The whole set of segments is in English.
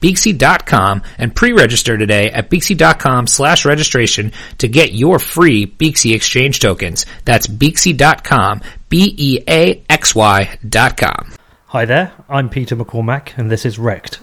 Beaxy.com and pre-register today at Beaxy.com slash registration to get your free Beaxy exchange tokens. That's Beaxy.com, B-E-A-X-Y dot com. Hi there, I'm Peter McCormack, and this is Wrecked.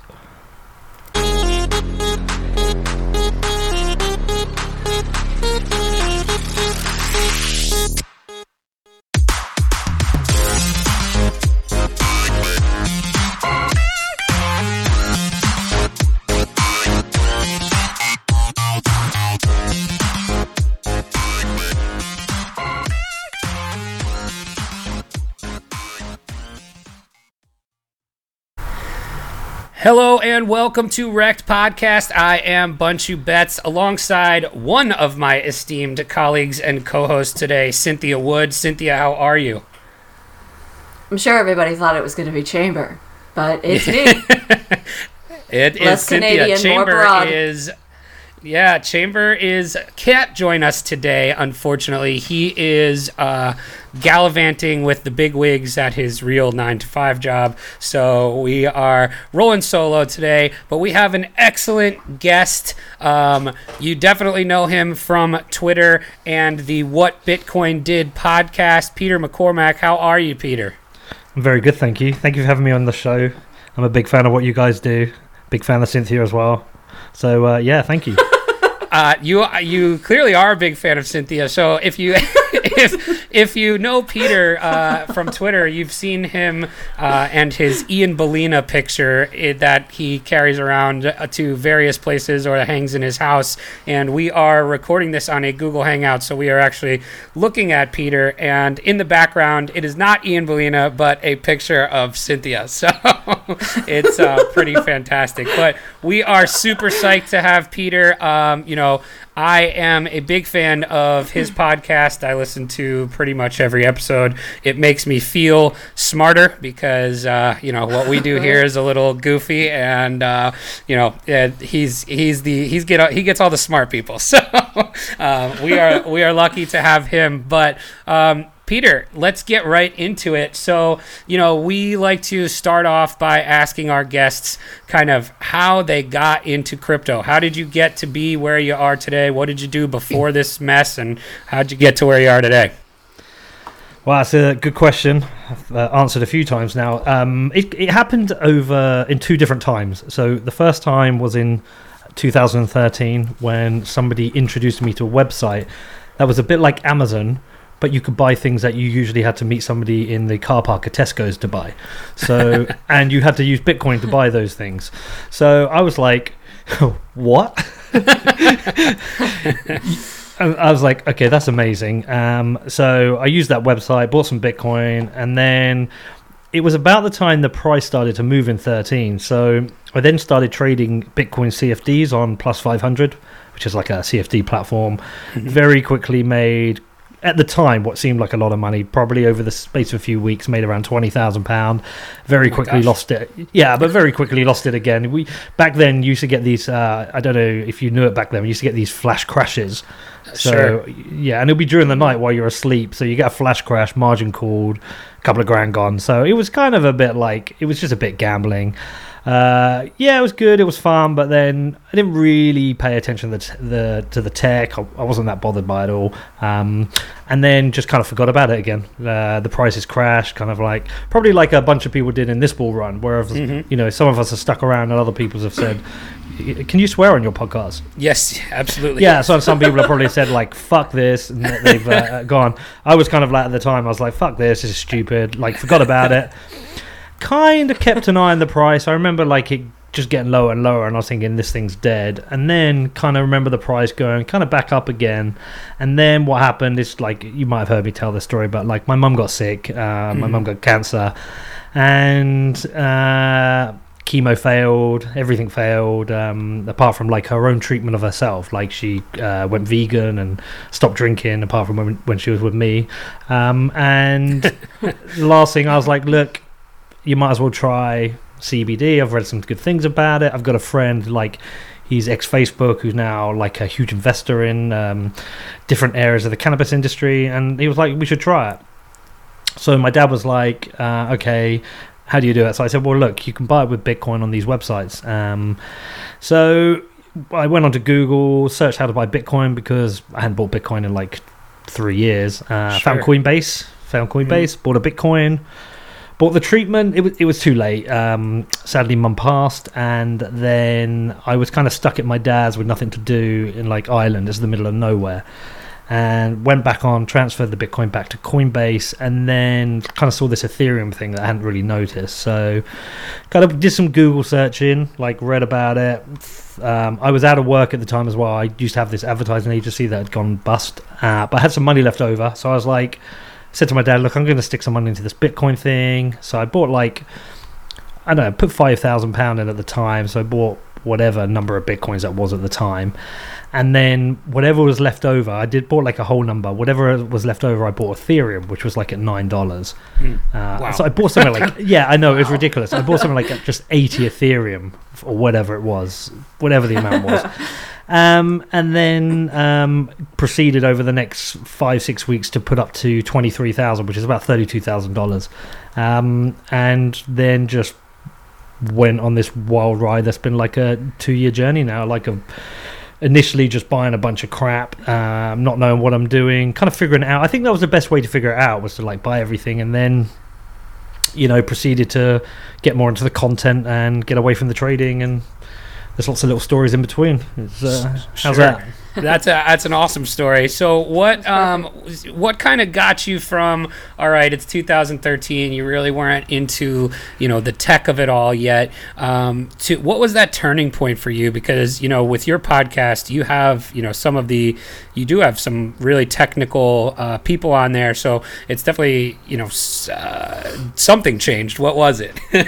Hello and welcome to Wrecked Podcast. I am Bunchu Betts alongside one of my esteemed colleagues and co-hosts today, Cynthia Wood. Cynthia, how are you? I'm sure everybody thought it was going to be Chamber, but it's me. It is Less Cynthia Canadian, more Chamber broad. is yeah, Chamber is can't join us today. Unfortunately, he is uh, gallivanting with the big wigs at his real nine to five job. So we are rolling solo today, but we have an excellent guest. Um, you definitely know him from Twitter and the What Bitcoin Did podcast. Peter McCormack, how are you, Peter? I'm very good, thank you. Thank you for having me on the show. I'm a big fan of what you guys do. Big fan of Cynthia as well. So uh, yeah, thank you. Uh, you you clearly are a big fan of Cynthia. So if you if if you know Peter uh, from Twitter, you've seen him uh, and his Ian Balina picture i that he carries around uh, to various places or hangs in his house. And we are recording this on a Google Hangout, so we are actually looking at Peter. And in the background, it is not Ian Balina, but a picture of Cynthia. So it's uh, pretty fantastic. But we are super psyched to have Peter. Um, you know, I am a big fan of his podcast. I listen to pretty much every episode. It makes me feel smarter because uh, you know what we do here is a little goofy, and uh, you know uh, he's he's the he's get he gets all the smart people. So uh, we are we are lucky to have him. But um, Peter, let's get right into it. So, you know, we like to start off by asking our guests kind of how they got into crypto. How did you get to be where you are today? What did you do before this mess? And how'd you get to where you are today? Well, that's a good question. I've uh, answered a few times now. Um, it, it happened over in two different times. So the first time was in 2013 when somebody introduced me to a website that was a bit like Amazon, but you could buy things that you usually had to meet somebody in the car park at Tesco's to buy. So, and you had to use Bitcoin to buy those things. So I was like, what? And I was like, okay, that's amazing. Um, so I used that website, bought some Bitcoin, and then it was about the time the price started to move in 13. So I then started trading Bitcoin CFDs on Plus 500, which is like a CFD platform. Very quickly made, at the time, what seemed like a lot of money. Probably over the space of a few weeks, made around twenty thousand pound. Very Oh quickly gosh. lost it. Yeah, but very quickly lost it again. We back then used to get these. Uh, I don't know if you knew it back then. We used to get these flash crashes. So Sure. yeah, and it'll be during the night while you're asleep. So you get a flash crash, margin called, a couple of grand gone. So it was kind of a bit like it was just a bit gambling. Uh, yeah, it was good. It was fun, but then I didn't really pay attention to the, the to the tech. I, I wasn't that bothered by it all. Um, and then just kind of forgot about it again. Uh, the prices crashed, kind of like probably like a bunch of people did in this bull run, where Mhm. you know some of us are stuck around and other people have said, "Can you swear on your podcast?" Yes, absolutely. Yeah, so some people have probably said like "fuck this" and they've uh, gone. I was kind of like at the time, I was like "fuck this, this is stupid." Like forgot about it. Kind of kept an eye on the price. I remember like it just getting lower and lower, and I was thinking this thing's dead. And then kind of remember the price going kind of back up again. And then what happened is like you might have heard me tell this story, but like my mum got sick. Uh, My mum got cancer, and uh, chemo failed, everything failed, um, apart from like her own treatment of herself. Like she uh, went vegan and stopped drinking, apart from when, when she was with me. Um, and the last thing I was like, look, you might as well try CBD. I've read some good things about it. I've got a friend like he's ex Facebook who's now like a huge investor in um, different areas of the cannabis industry, and he was like, we should try it. So my dad was like, uh, okay, how do you do it? So I said, well, look, you can buy it with Bitcoin on these websites. Um, so I went onto Google, searched how to buy Bitcoin because I hadn't bought Bitcoin in like three years. Uh, Found Coinbase, found Coinbase, bought a Bitcoin. Bought the treatment. It was it was too late. Um, sadly, mum passed, and then I was kind of stuck at my dad's with nothing to do in like Ireland. It's the middle of nowhere, and went back on, transferred the Bitcoin back to Coinbase, and then kind of saw this Ethereum thing that I hadn't really noticed. So, kind of did some Google searching, like read about it. Um, I was out of work at the time as well. I used to have this advertising agency that had gone bust, uh, but I had some money left over, so I was like said to my dad, "Look, I'm going to stick some money into this Bitcoin thing." So I bought like I don't know, put five thousand pound in at the time. So I bought whatever number of bitcoins that was at the time, and then whatever was left over, I did bought like a whole number. Whatever was left over, I bought Ethereum, which was like at nine dollars. Hmm. Uh, Wow. So I bought something like yeah, I know it was ridiculous. I bought something like just eighty Ethereum or whatever it was, whatever the amount was. Um, and then um, proceeded over the next five six weeks to put up to twenty three thousand, which is about thirty two thousand dollars, um, and then just went on this wild ride. That's been like a two year journey now. Like a initially just buying a bunch of crap, um, not knowing what I'm doing, kind of figuring out. I think that was the best way to figure it out was to like buy everything and then you know proceeded to get more into the content and get away from the trading and there's lots of little stories in between. It's, uh, how's Sure. that? That's a that's an awesome story. So what um what kind of got you from all right, it's 2013, you really weren't into, you know, the tech of it all yet. Um to what was that turning point for you because, you know, with your podcast, you have, you know, some of the you do have some really technical uh, people on there, so it's definitely, you know, uh, something changed. What was it?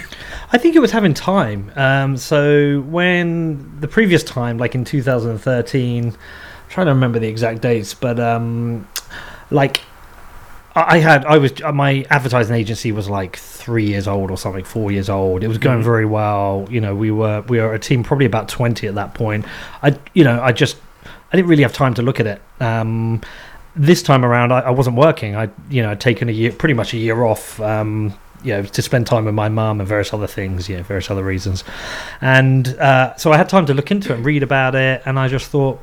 I think it was having time. Um, so when the previous time, like in 2013, I'm trying to remember the exact dates, but um, like I had, I was uh, my advertising agency was like three years old or something, four years old. It was going Mhm. very well. You know, we were we were a team probably about 20 at that point. I, you know, I just I didn't really have time to look at it. Um, this time around, I, I wasn't working. I, you know, I'd taken a year, pretty much a year off. Um, you know, to spend time with my mum and various other things, you know, various other reasons. And uh, so I had time to look into it and read about it. And I just thought,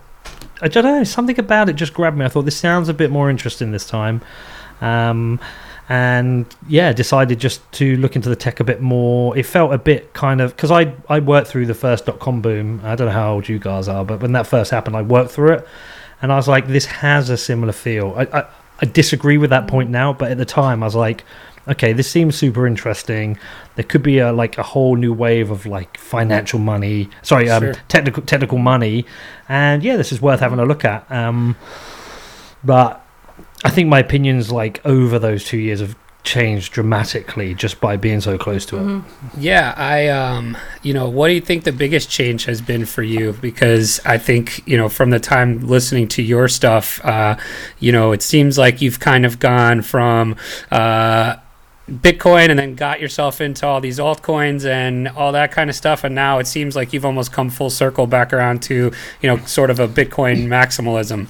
I don't know, something about it just grabbed me. I thought this sounds a bit more interesting this time. Um, and yeah, decided just to look into the tech a bit more. It felt a bit kind of because I I worked through the first dot com boom. I don't know how old you guys are, but when that first happened, I worked through it, and I was like, this has a similar feel. I I, I disagree with that point now, but at the time, I was like, okay, this seems super interesting. There could be a like a whole new wave of like financial money. Sorry, um, Sure. technical technical money, and yeah, this is worth having a look at. Um, but I think my opinions like over those two years have changed dramatically just by being so close to it. Mhm. Yeah, I um you know, what do you think the biggest change has been for you because I think, you know, from the time listening to your stuff, uh you know, it seems like you've kind of gone from uh Bitcoin and then got yourself into all these altcoins and all that kind of stuff and now it seems like you've almost come full circle back around to, you know, sort of a Bitcoin maximalism.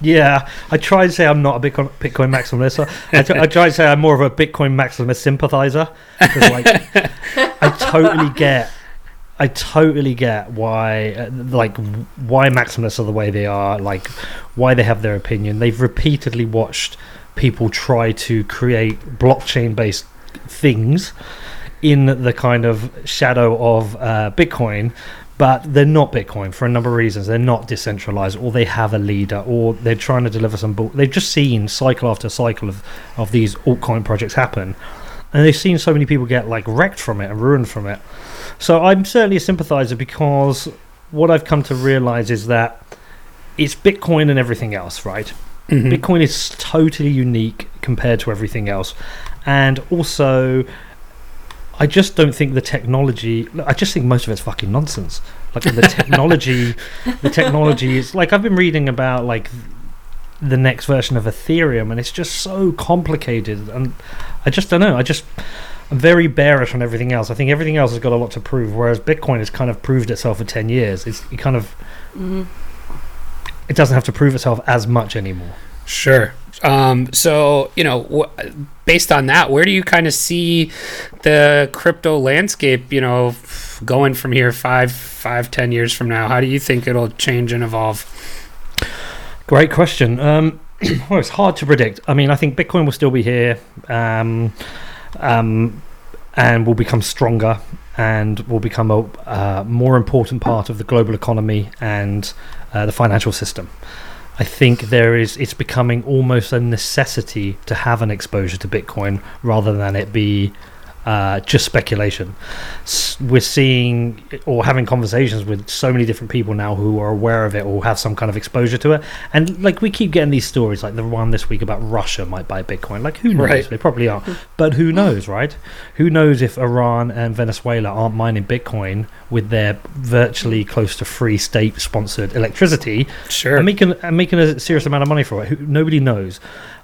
Yeah, I try to say I'm not a Bitcoin, Bitcoin maximalist. I, I, try- to say I'm more of a Bitcoin maximalist sympathizer. like, I totally get, I totally get why, uh, like, why maximalists are the way they are. Like, why they have their opinion. They've repeatedly watched people try to create blockchain-based things in the kind of shadow of uh, Bitcoin, but they're not Bitcoin for a number of reasons. They're not decentralized, or they have a leader, or they're trying to deliver some. Bull- they've just seen cycle after cycle of of these altcoin projects happen, and they've seen so many people get like wrecked from it and ruined from it. So I'm certainly a sympathizer because what I've come to realize is that it's Bitcoin and everything else, right? Mhm. Bitcoin is totally unique compared to everything else, and also I just don't think the technology. I just think most of it's fucking nonsense. Like the technology, the technology is like I've been reading about like the next version of Ethereum, and it's just so complicated, and I just don't know. I just I'm very bearish on everything else. I think everything else has got a lot to prove, whereas Bitcoin has kind of proved itself for ten years. It's it kind of Mhm. It doesn't have to prove itself as much anymore. Sure. Um, so, you know, wh- based on that, where do you kind of see the crypto landscape, you know, f- going from here five, five, ten years from now? How do you think it'll change and evolve? Great question. Um, well, it's hard to predict. I mean, I think Bitcoin will still be here, um, um, and will become stronger, and will become a uh, more important part of the global economy and uh, the financial system. I think there is. It's becoming almost a necessity to have an exposure to Bitcoin rather than it be uh, just speculation. S- We're seeing or having conversations with so many different people now who are aware of it or have some kind of exposure to it. And like we keep getting these stories, like the one this week about Russia might buy Bitcoin. Like who knows? Right. They probably are, but who knows, right? Who knows if Iran and Venezuela aren't mining Bitcoin with their virtually close to free state-sponsored electricity Sure. and making and making a serious amount of money for it. Who, nobody knows,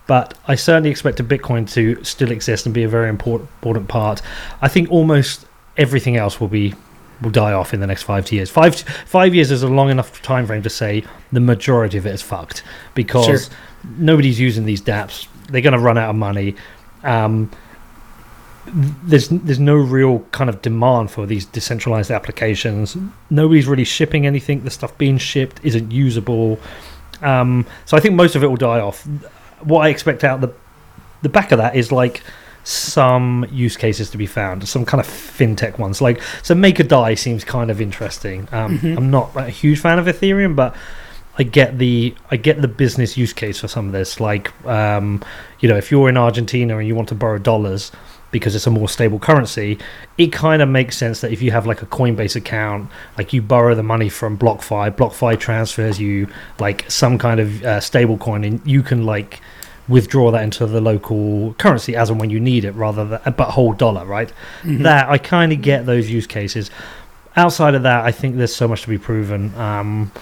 but I certainly expect a Bitcoin to still exist and be a very important important part. I think almost everything else will be will die off in the next five to years. Five five years is a long enough time frame to say the majority of it is fucked because Sure. nobody's using these DApps. They're going to run out of money. Um, there's there's no real kind of demand for these decentralized applications. Nobody's really shipping anything. The stuff being shipped isn't usable. Um, so I think most of it will die off. What I expect out the the back of that is like some use cases to be found, some kind of fintech ones. Like so, Maker Dai seems kind of interesting. Um, Mhm. I'm not a huge fan of Ethereum, but I get the I get the business use case for some of this. Like, um, you know, if you're in Argentina and you want to borrow dollars because it's a more stable currency, it kind of makes sense that if you have like a Coinbase account, like you borrow the money from BlockFi, BlockFi transfers you like some kind of uh, stable coin, and you can like withdraw that into the local currency as and when you need it, rather than but hold dollar, right? Mhm. That I kind of get those use cases. Outside of that, I think there's so much to be proven. Um,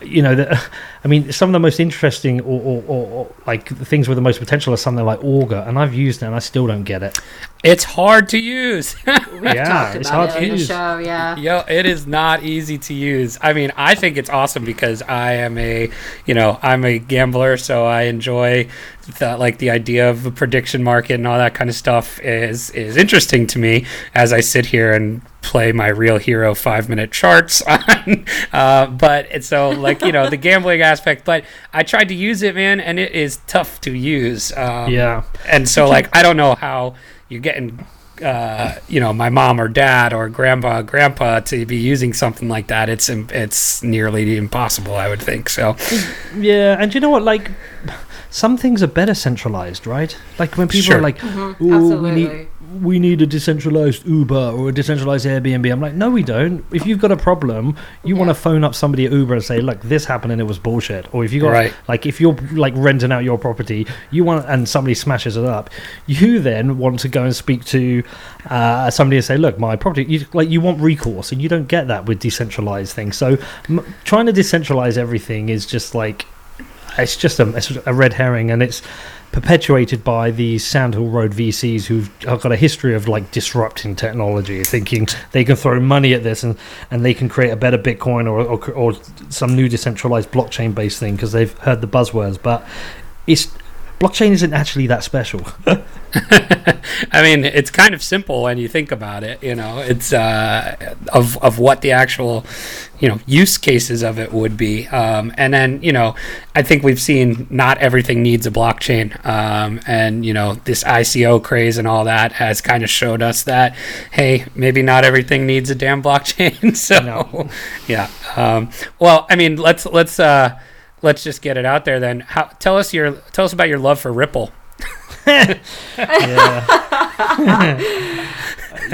you know, the, I mean, some of the most interesting or, or, or, or like the things with the most potential are something like Augur, and I've used it and I still don't get it. It's hard to use. We've Yeah, talked it's about hard it to on the use. show, yeah. Yo, it is not easy to use. I mean, I think it's awesome because I am a, you know, I'm a gambler, so I enjoy the, like the idea of a prediction market and all that kind of stuff is is interesting to me as I sit here and play my real hero five minute charts on. Uh, but it's so like you know the gambling aspect. But I tried to use it, man, and it is tough to use. Um, yeah, and so like I don't know how you're getting uh, you know my mom or dad or grandpa grandpa to be using something like that it's it's nearly impossible I would think so yeah, and you know what? Like, some things are better centralized, right? Like when people Sure. are like, Mhm, "Ooh, we need we need a decentralized Uber or a decentralized Airbnb." I'm like, no, we don't. If you've got a problem, you want to phone up somebody at Uber and say, "Look, this happened and it was bullshit." Or if you got Right. like if you're like renting out your property, you want and somebody smashes it up, you then want to go and speak to uh, somebody and say, "Look, my property." You, like you want recourse, and you don't get that with decentralized things. So m- trying to decentralize everything is just like it's just a, it's a red herring, and it's perpetuated by these Sandhill Road VCs who've got a history of like disrupting technology, thinking they can throw money at this and, and they can create a better Bitcoin or, or, or some new decentralized blockchain based thing because they've heard the buzzwords. But it's blockchain isn't actually that special. I mean it's kind of simple when you think about it you know it's uh, of of what the actual you know use cases of it would be um, and then you know I think we've seen not everything needs a blockchain um, and you know this ICO craze and all that has kind of showed us that hey maybe not everything needs a damn blockchain so No. yeah um, well I mean let's let's uh, let's just get it out there then How, tell us your tell us about your love for Ripple yeah.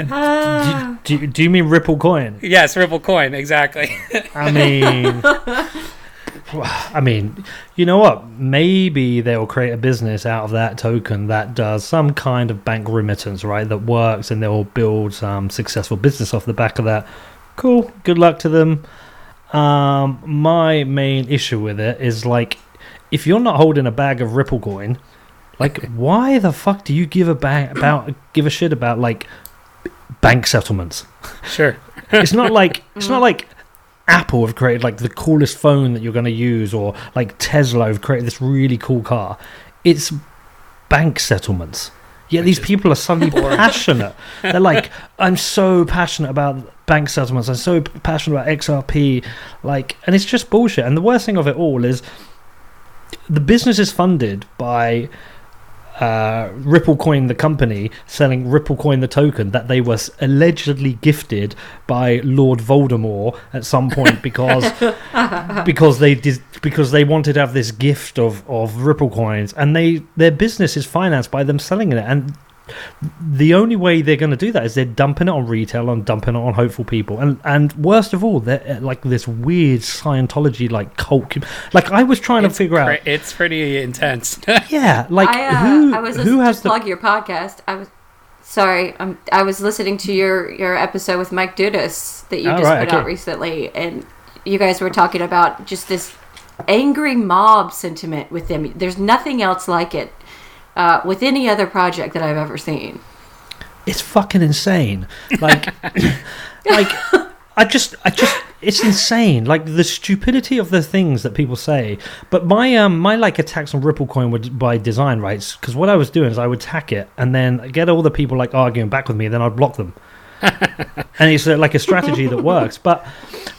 Ah. do, do, do you mean Ripple coin? yes Ripple coin exactly I mean, I mean, you know what? Maybe they'll create a business out of that token that does some kind of bank remittance, right? That works, and they'll build some successful business off the back of that. Cool. Good luck to them. Um, my main issue with it is like, if you're not holding a bag of Ripple coin, like, why the fuck do you give a bag about give a shit about like bank settlements? Sure. it's not like it's not like Apple have created like the coolest phone that you're going to use, or like Tesla have created this really cool car. It's bank settlements. Yeah, these people are suddenly passionate. They're like, I'm so passionate about bank settlements. I'm so passionate about XRP. Like, and it's just bullshit. And the worst thing of it all is the business is funded by uh, Ripple Coin, the company, selling Ripple Coin, the token that they were allegedly gifted by Lord Voldemort at some point because because they did because they wanted to have this gift of of Ripple coins, and they their business is financed by them selling it, and the only way they're going to do that is they're dumping it on retail and dumping it on hopeful people and and worst of all they're uh, like this weird scientology like cult like i was trying It's to figure out It's pretty intense. yeah like I, uh, who I was who has to the plug your podcast. I was sorry. Um, I was listening to your your episode with Mike Dudas that you Oh, just right, put out recently, and you guys were talking about just this angry mob sentiment with them. There's nothing else like it uh, with any other project that I've ever seen. it's fucking insane. Like like i just i just it's insane. Like the stupidity of the things that people say. But my um my like attacks on ripple coin were by design rights because what i was doing is i would tack it and then get all the people like arguing back with me then i'd block them. And it's uh, like a strategy that works. But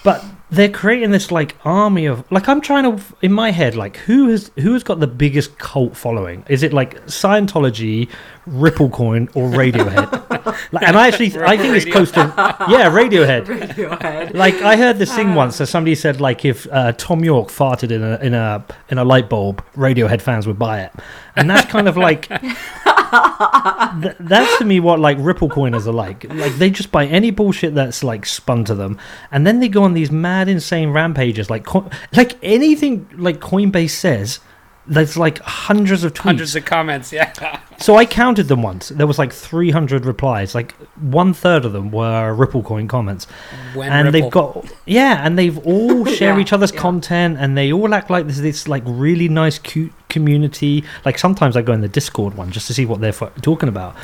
but they're creating this like army of like i'm trying to in my head like who has who has got the biggest cult following is it like scientology ripple coin or radiohead like, and i actually i think it's close to yeah radiohead Radiohead. like I heard this thing once. that somebody said like if uh, Thom Yorke farted in a in a in a light bulb, Radiohead fans would buy it, and that's kind of like th- that's to me what like Ripple coiners are like. Like they just buy any bullshit that's like spun to them, and then they go on these mad, insane rampages. Like co- like anything like Coinbase says. There's like hundreds of tweets. Hundreds of comments. Yeah. So I counted them once. There was like 300 replies. Like one third of them were Ripple coin comments When and they've got yeah, and they've all share Yeah, each other's yeah. content, and they all act like this this like really nice, cute community. Like sometimes I go in the Discord one just to see what they're fu- talking about.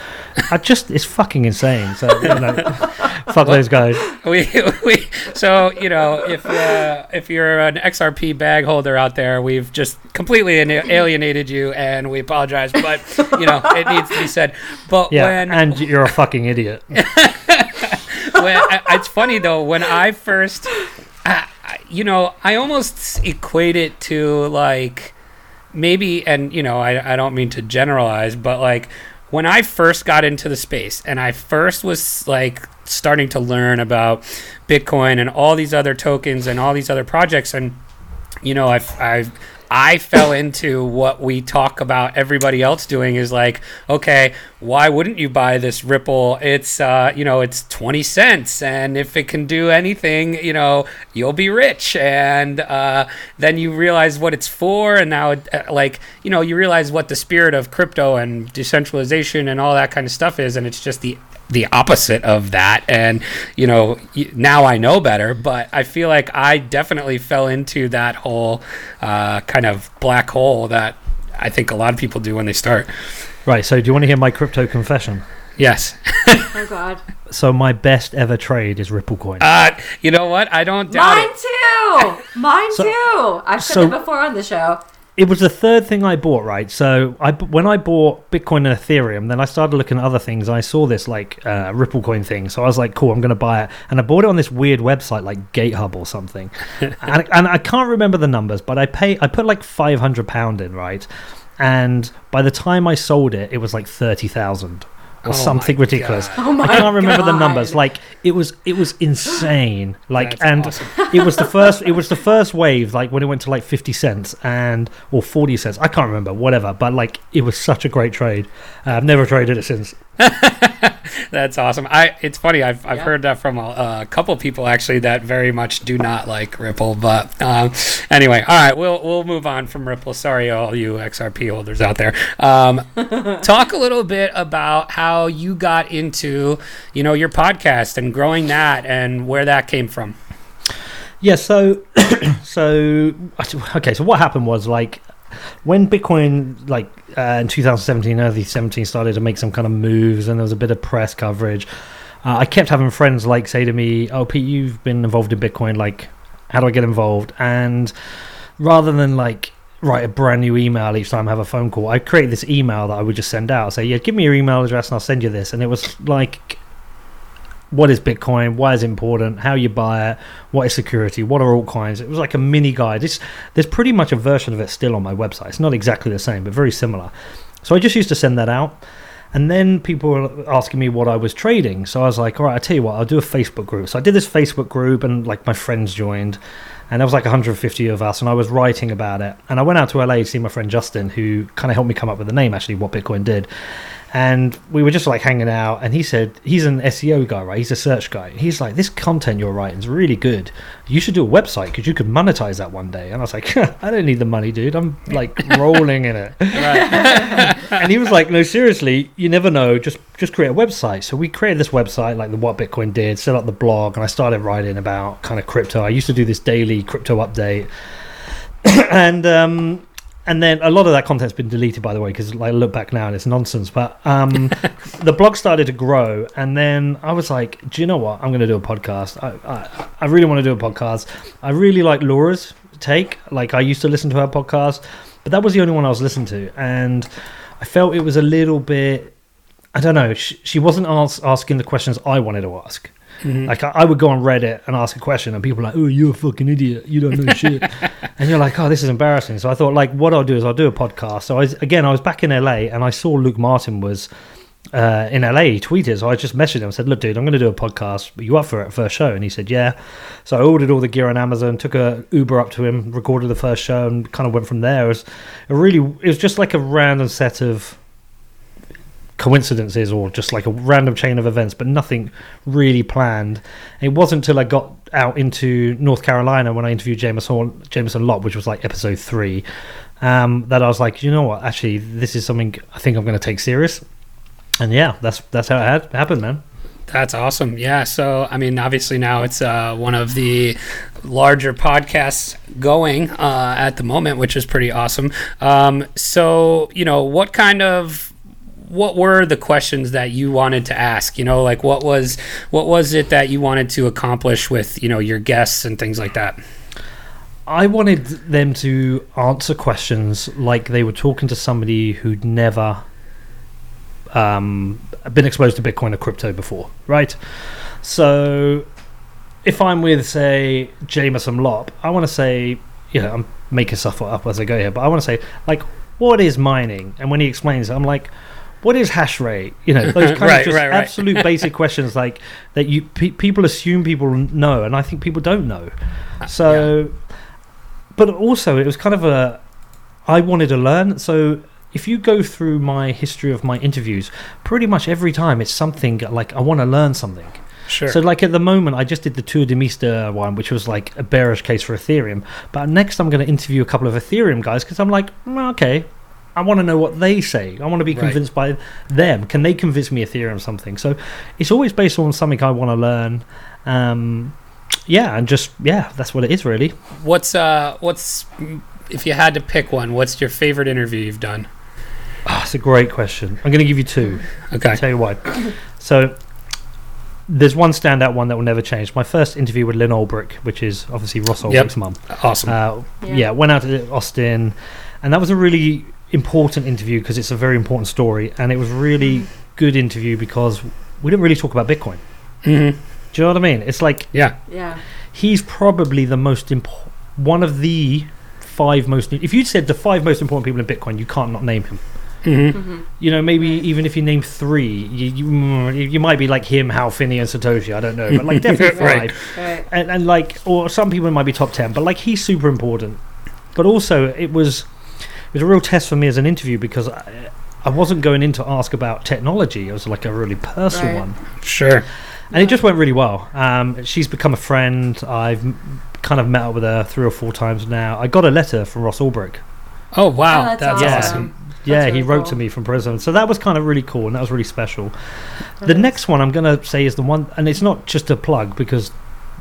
I just it's fucking insane. So you know, fuck those guys. we, we so you know if uh, if you're an XRP bag holder out there, we've just completely alienated you, and we apologize. But you know it needs to be said. But Yeah, when and you're a fucking idiot. when it's funny though when I first, I, you know, I almost equate it to like maybe, and you know, I I don't mean to generalize, but like when I first got into the space and I first was like starting to learn about Bitcoin and all these other tokens and all these other projects and you know, I've, I've, I fell into what we talk about everybody else doing is like, okay, why wouldn't you buy this Ripple? It's, uh, you know, it's 20 cents. And if it can do anything, you know, you'll be rich. And uh, then you realize what it's for. And now, uh, like, you know, you realize what the spirit of crypto and decentralization and all that kind of stuff is. And it's just the the opposite of that and you know now i know better but i feel like i definitely fell into that whole uh, kind of black hole that i think a lot of people do when they start Right. So do you want to hear my crypto confession? yes Oh God. So my best ever trade is Ripple coin. uh, you know what i don't doubt Mine it too. Mine So- too. I've said so- it before on the show. It was the third thing I bought, right? So I when I bought Bitcoin and Ethereum, then I started looking at other things. I saw this like uh, Ripple coin thing, so I was like, "Cool, I'm going to buy it." And I bought it on this weird website like GateHub or something, and, and I can't remember the numbers, but I pay I put like five hundred pound in, right? And by the time I sold it, it was like thirty thousand or Oh something ridiculous. Oh I can't remember the numbers. Like it was, it was insane. Like, That's and awesome. it was the first, it was the first wave. Like when it went to like fifty cents and or forty cents. I can't remember, whatever. But like, it was such a great trade. Uh, I've never traded it since. That's awesome. I it's funny. I've, I've Yeah. heard that from a, a couple people actually that very much do not like Ripple. But um, anyway, all right, we'll we'll move on from Ripple. Sorry, all you XRP holders out there. Um, talk a little bit about how you got into you know your podcast and growing that and where that came from. Yeah, so so okay, so what happened was like when Bitcoin like uh, in 2017, early 17 started to make some kind of moves, and there was a bit of press coverage. Uh, I kept having friends like say to me, "Oh, Pete, you've been involved in Bitcoin. Like, how do I get involved?" And rather than like write a brand new email each time I have a phone call, I created this email that I would just send out. Say, "Yeah, give me your email address, and I'll send you this." And it was like what is Bitcoin? Why is it important? How you buy it? What is security? What are altcoins? It was like a mini guide. It's, there's pretty much a version of it still on my website. It's not exactly the same, but very similar. So I just used to send that out. And then people were asking me what I was trading. So I was like, all right, I'll tell you what, I'll do a Facebook group. So I did this Facebook group and like my friends joined. And there was like 150 of us, and I was writing about it. And I went out to LA to see my friend Justin, who kind of helped me come up with the name, actually, what Bitcoin did and we were just like hanging out and he said he's an seo guy right? He's a search guy. He's like this content you're writing is really good. You should do a website because you could monetize that one day. And i was like i don't need the money dude. I'm like rolling in it. And he was like no seriously you never know. Just just create a website. So we created this website like the what bitcoin did set up the blog and i started writing about kind of crypto. I used to do this daily crypto update. And um and then a lot of that content's been deleted by the way because like, i look back now and it's nonsense. But um the blog started to grow and then i was like do you know what? I'm going to do a podcast. I, I, I really want to do a podcast. I really like laura's take. Like i used to listen to her podcast but that was the only one i was listening to. And i felt it was a little bit i don't know she, she wasn't ask, asking the questions i wanted to ask like I, I would go on Reddit and ask a question, and people are like, "Oh, you're a fucking idiot. You don't know shit." and you're like, "Oh, this is embarrassing." So I thought, like, what I'll do is I'll do a podcast. So I was, again, I was back in LA, and I saw Luke Martin was uh, in LA. He tweeted, so I just messaged him and said, "Look, dude, I'm going to do a podcast. Are you up for it? First show?" And he said, "Yeah." So I ordered all the gear on Amazon, took a Uber up to him, recorded the first show, and kind of went from there. It was a really, it was just like a random set of coincidences or just like a random chain of events, but nothing really planned. It wasn't until I got out into North Carolina when I interviewed Jameson Jameson Lopp, which was like episode three, um, that I was like, you know what? Actually, this is something I think I'm going to take serious. And yeah, that's that's how it had happened, man. That's awesome. Yeah. So, I mean, obviously now it's uh, one of the larger podcasts going uh, at the moment, which is pretty awesome. Um, so, you know, what kind of what were the questions that you wanted to ask you know like what was what was it that you wanted to accomplish with you know your guests and things like that I wanted them to answer questions like they were talking to somebody who'd never um, been exposed to Bitcoin or crypto before, right? So if I'm with, say, Jameson Lopp, I want to say, you know, I'm making stuff up as I go here, but I want to say, like, what is mining? And when he explains it, I'm like, what is hash rate? You know, those kind Right, of just right, right. absolute basic questions like that you pe- people assume people know, and I think people don't know. So, but also it was kind of a I wanted to learn. So if you go through my history of my interviews, pretty much every time it's something like I want to learn something. sure So like at the moment, I just did the Tuur Demeester one, which was like a bearish case for Ethereum. But next, I'm going to interview a couple of Ethereum guys because I'm like, mm, okay, I want to know what they say. I want to be Right. convinced by them. Can they convince me Ethereum something? So it's always based on something I want to learn. Um, yeah, and just yeah, that's what it is really. what's uh what's if you had to pick one what's your favorite interview you've done Oh, it's a great question. I'm going to give you two. okay I'll tell you why. So there's one standout one that will never change. My first interview with Lynn Ulbricht, which is obviously Ross Yep. Ulbricht's mum. awesome Uh, Yeah. yeah. went out to Austin, and that was a really important interview because it's a very important story, and it was really good interview because we didn't really talk about Bitcoin. hmm Do you know what I mean? It's like yeah Yeah. he's probably the most important, one of the five most. If you said the five most important people in Bitcoin, you can't not name him. hmm You know, maybe even if you name three, you, you mm, you might be like him, Hal Finney, and Satoshi. I don't know, but like definitely Right. five. Right. and, and like or some people might be top 10 but like he's super important but also it was it was a real test for me as an interview because I, I wasn't going in to ask about technology. It was like a really personal Right. one, Sure. and it just went really well. Um, she's become a friend. I've kind of met up with her three or four times now. I got a letter from Ross Ulbricht. Oh wow, Oh, that's that's, awesome. awesome. Yeah, That's he really wrote to me from prison. So that was kind of really cool and that was really special. The next one I'm going to say is the one, and it's not just a plug because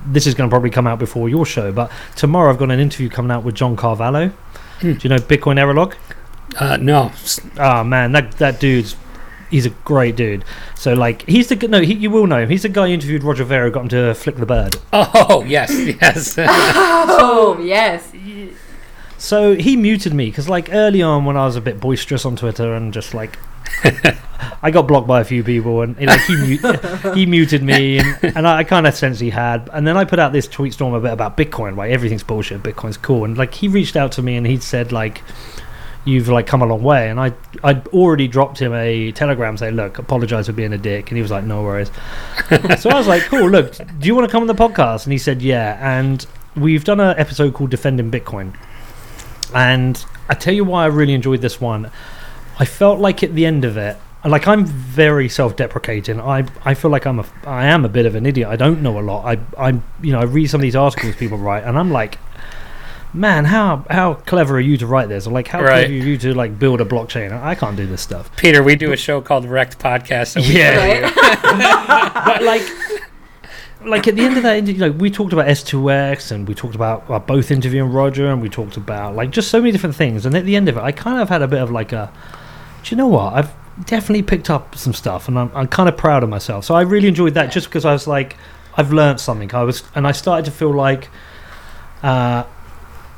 this is going to probably come out before your show, but tomorrow I've got an interview coming out with John Carvalho. Hmm. Do you know BitcoinErrorLog? Uh, no. Oh man, that that dude's he's a great dude. So like he's the g- no, he, you will know him. He's the guy who interviewed Roger Ver, got him to flick the bird. Oh yes, yes. Oh yes. So he muted me because, like, early on when I was a bit boisterous on Twitter and just like, I got blocked by a few people and like he mute, he muted me and, and I, kind of sensed he had. And then I put out this tweet storm a bit about Bitcoin, like everything's bullshit, Bitcoin's cool. And like he reached out to me and he said like, you've like come a long way. And I I'd already dropped him a telegram saying, look, apologize for being a dick. And he was like, no worries. so I was like, cool. Look, do you want to come on the podcast? And he said, yeah. And we've done an episode called Defending Bitcoin. And I tell you why I really enjoyed this one. I felt like at the end of it, like I'm very self-deprecating. I I feel like I'm a I am a bit of an idiot. I don't know a lot. I I'm you know I read some of these articles people write, and I'm like, man, how how clever are you to write this? Or like how Right. clever are you to like build a blockchain? I can't do this stuff. Peter, we do a show called Wrecked Podcast. So Yeah. But like like at the end of that interview, like we talked about S2X and we talked about uh, both interviewing Roger and we talked about like just so many different things. And at the end of it, I kind of had a bit of like a, do you know what? I've definitely picked up some stuff and I'm, I'm kind of proud of myself. So I really enjoyed that just because I was like, I've learned something. I was, and I started to feel like, uh,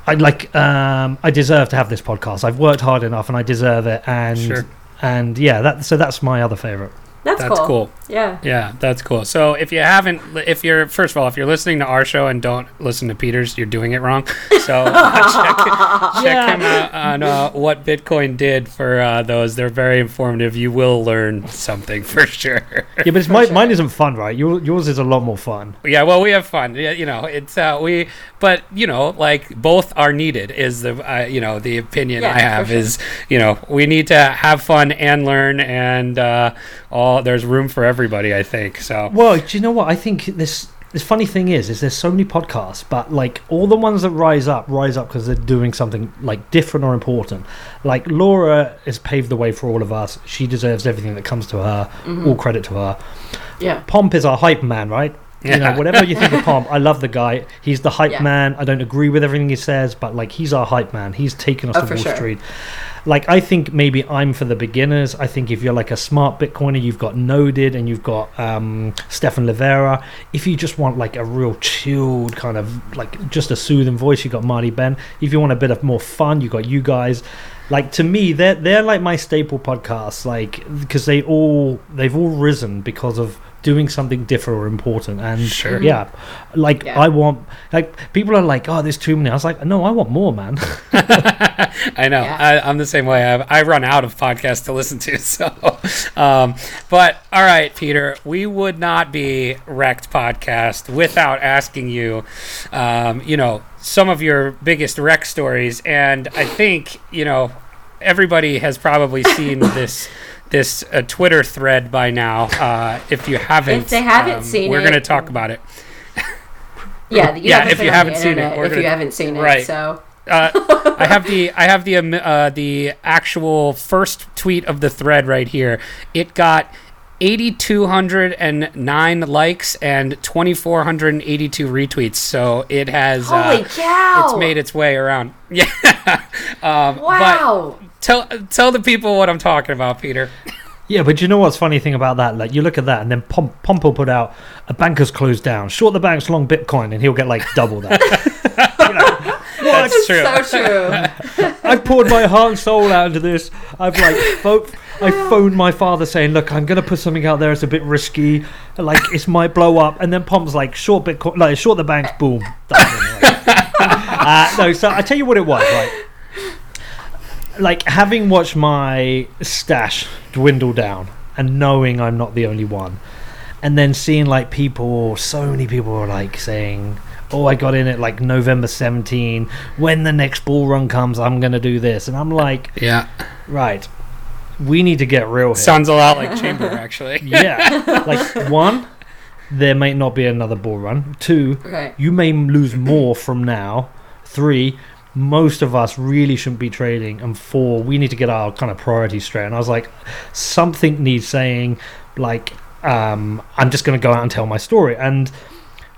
I like, um, I deserve to have this podcast. I've worked hard enough and I deserve it. And, Sure. and yeah, that, so that's my other favorite. That's, That's cool. cool. Yeah. Yeah, that's cool. So if you haven't, if you're first of all, if you're listening to our show and don't listen to Peter's, you're doing it wrong. So uh, check, check Yeah. him out on uh, what Bitcoin did for uh, those. They're very informative. You will learn something for sure. Yeah, but it's my, sure. mine isn't fun, right? Yours is a lot more fun. yeah, well, we have fun. Yeah, you know, it's uh, we, but you know, like both are needed. Is the uh, you know the opinion Yeah, I have sure. is you know we need to have fun and learn and uh, all. There's room for everybody. I think so. Well, do you know what? I think this this funny thing is, is there's so many podcasts, but like all the ones that rise up, rise up because they're doing something like different or important. Like Laura has paved the way for all of us. She deserves everything that comes to her. Mm-hmm. All credit to her. Yeah. Pomp is our hype man, right? You know, whatever you think of Pomp, I love the guy. He's the hype Yeah. man. I don't agree with everything he says, but like he's our hype man. He's taken us Oh, to Wall sure. Street. Like I think maybe I'm for the beginners. I think if you're like a smart Bitcoiner, you've got Noded and you've got um, Stephan Livera. If you just want like a real chilled kind of like just a soothing voice, you got Marty Bent. If you want a bit of more fun, you got you guys. Like to me, they're they're like my staple podcasts. Like because they all they've all risen because of doing something different or important. And Sure. yeah, like Yeah. I want like people are like, oh, there's too many. I was like, no, I want more, man. I know. Yeah. I, I'm the same way. I've, I run out of podcasts to listen to. So, um, but all right, Peter, we would not be Wrecked Podcast without asking you, um, you know, some of your biggest wreck stories. And I think, you know, everybody has probably seen this. This uh, Twitter thread by now. Uh, if you haven't, If they haven't um, seen we're it- going to talk about it. Yeah. Yeah, if you haven't seen it, we're if gonna- you haven't seen it, Right. so uh, I have the I have the um, uh, the actual first tweet of the thread right here. It got 8209 likes and 2482 retweets. So it has holy uh, cow! it's made its way around. Yeah. um, wow. Tell tell the people what I'm talking about, Peter. Yeah, but you know what's funny thing about that? Like you look at that, and then Pomp Pomp will put out a banker's closed down, short the banks, long Bitcoin, and he'll get like double that. You know, what? That's true. So true. I've poured my heart and soul out into this. I've like pho- I phoned my father saying, "Look, I'm going to put something out there. It's a bit risky. Like it might blow up." And then Pomp's like, "Short Bitcoin, like short the banks, boom." Done. uh, no, so I tell you what it was, right? Like having watched my stash dwindle down and knowing I'm not the only one, and then seeing like people, so many people are like saying, "Oh, I got in at like November 17. When the next bull run comes, I'm gonna do this," and I'm like, Yeah. right. we need to get real here. Sounds a lot like Chamber, actually. yeah, like one, there may not be another bull run. Two, Right. you may lose more from now. Three, most of us really shouldn't be trading. And four, we need to get our kind of priorities straight. And I was like, something needs saying, like, um, I'm just going to go out and tell my story. And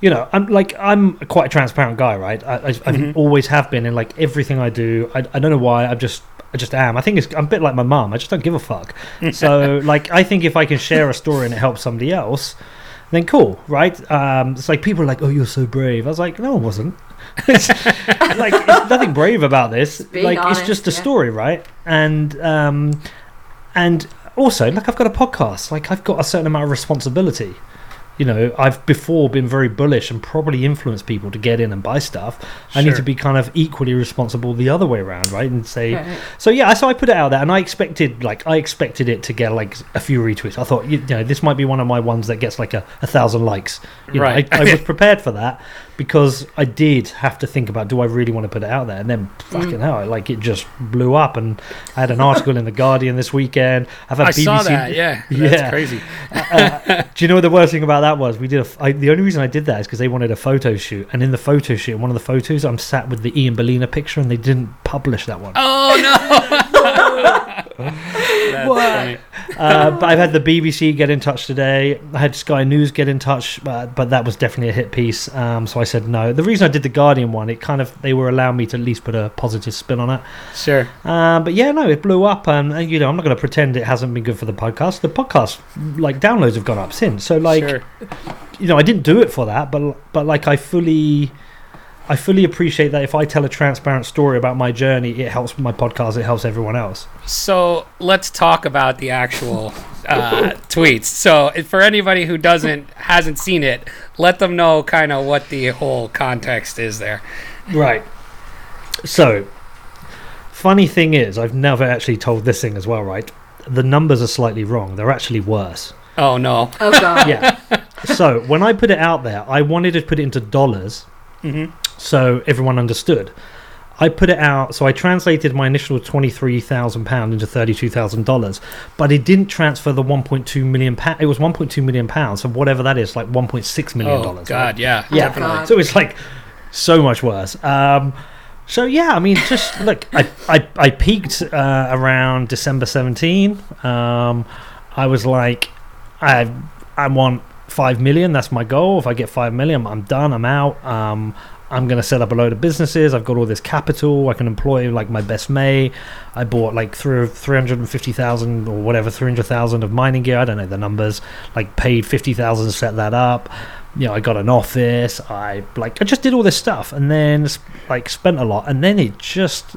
you know, I'm like I'm quite a transparent guy, right? I, I, I Mhm. always have been in like everything I do. I, I don't know why. I just I just am. I think it's I'm a bit like my mum. I just don't give a fuck. so like I think if I can share a story and it helps somebody else, then cool, right? Um, it's like people are like, "Oh, you're so brave." I was like, "No, I wasn't." It's- like it's nothing brave about this. being Like it's just a yeah. story, right? And um, and also like I've got a podcast. Like I've got a certain amount of responsibility. You know, I've before been very bullish and probably influenced people to get in and buy stuff. I need to be kind of equally responsible the other way around, right? And say, Right. so yeah, so I put it out there, and I expected like I expected it to get like a few retweets. I thought, you, you know, this might be one of my ones that gets like a, a thousand likes. You know, Right. I, I was prepared for that because I did have to think about, do I really want to put it out there? And then fucking hell, like it just blew up. And I had an article in the Guardian this weekend. I've had I BBC. saw that. Yeah, that's Yeah. crazy. Uh, do you know what the worst thing about that was? We did a. f- I, the only reason I did that is because they wanted a photo shoot, and in the photo shoot, one of the photos, I'm sat with the Ian Balina picture, and they didn't publish that one. Oh no! That's What? funny. Uh, but I've had the BBC get in touch today. I had Sky News get in touch, uh, but that was definitely a hit piece. Um, so I said no. The reason I did the Guardian one, it kind of they were allowing me to at least put a positive spin on it. Sure. Uh, but yeah, no, it blew up, and, and you know I'm not going to pretend it hasn't been good for the podcast. The podcast, like downloads, have gone up since. So like, sure. you know, I didn't do it for that, but but like I fully. I fully appreciate that if I tell a transparent story about my journey, it helps my podcast, it helps everyone else. So let's talk about the actual uh, tweets. So for anybody who doesn't hasn't seen it, let them know kind of what the whole context is there. Right. So, funny thing is, I've never actually told this thing as well, right? The numbers are slightly wrong. They're actually worse. Oh no. Oh god. Yeah. so, when I put it out there, I wanted to put it into dollars hmm so everyone understood. I put it out, so I translated my initial £23,000 into $32,000, but it didn't transfer the 1.2 million pounds. It was 1.2 million pounds, so whatever that is, like one point six million dollars. Oh God, yeah, Yeah. definitely. God. So it's like so much worse. Um, so yeah, I mean, just look, I I, I peaked uh, around December 17. Um, I was like, I I want five million. That's my goal. If I get five million, I'm done. I'm out. Um, I'm gonna set up a load of businesses. I've got all this capital. I can employ like my best mate. I bought like three three hundred and fifty thousand or whatever, three hundred thousand of mining gear. I don't know the numbers. Like paid fifty thousand to set that up you know, I got an office. I like I just did all this stuff, and then like spent a lot, and then it just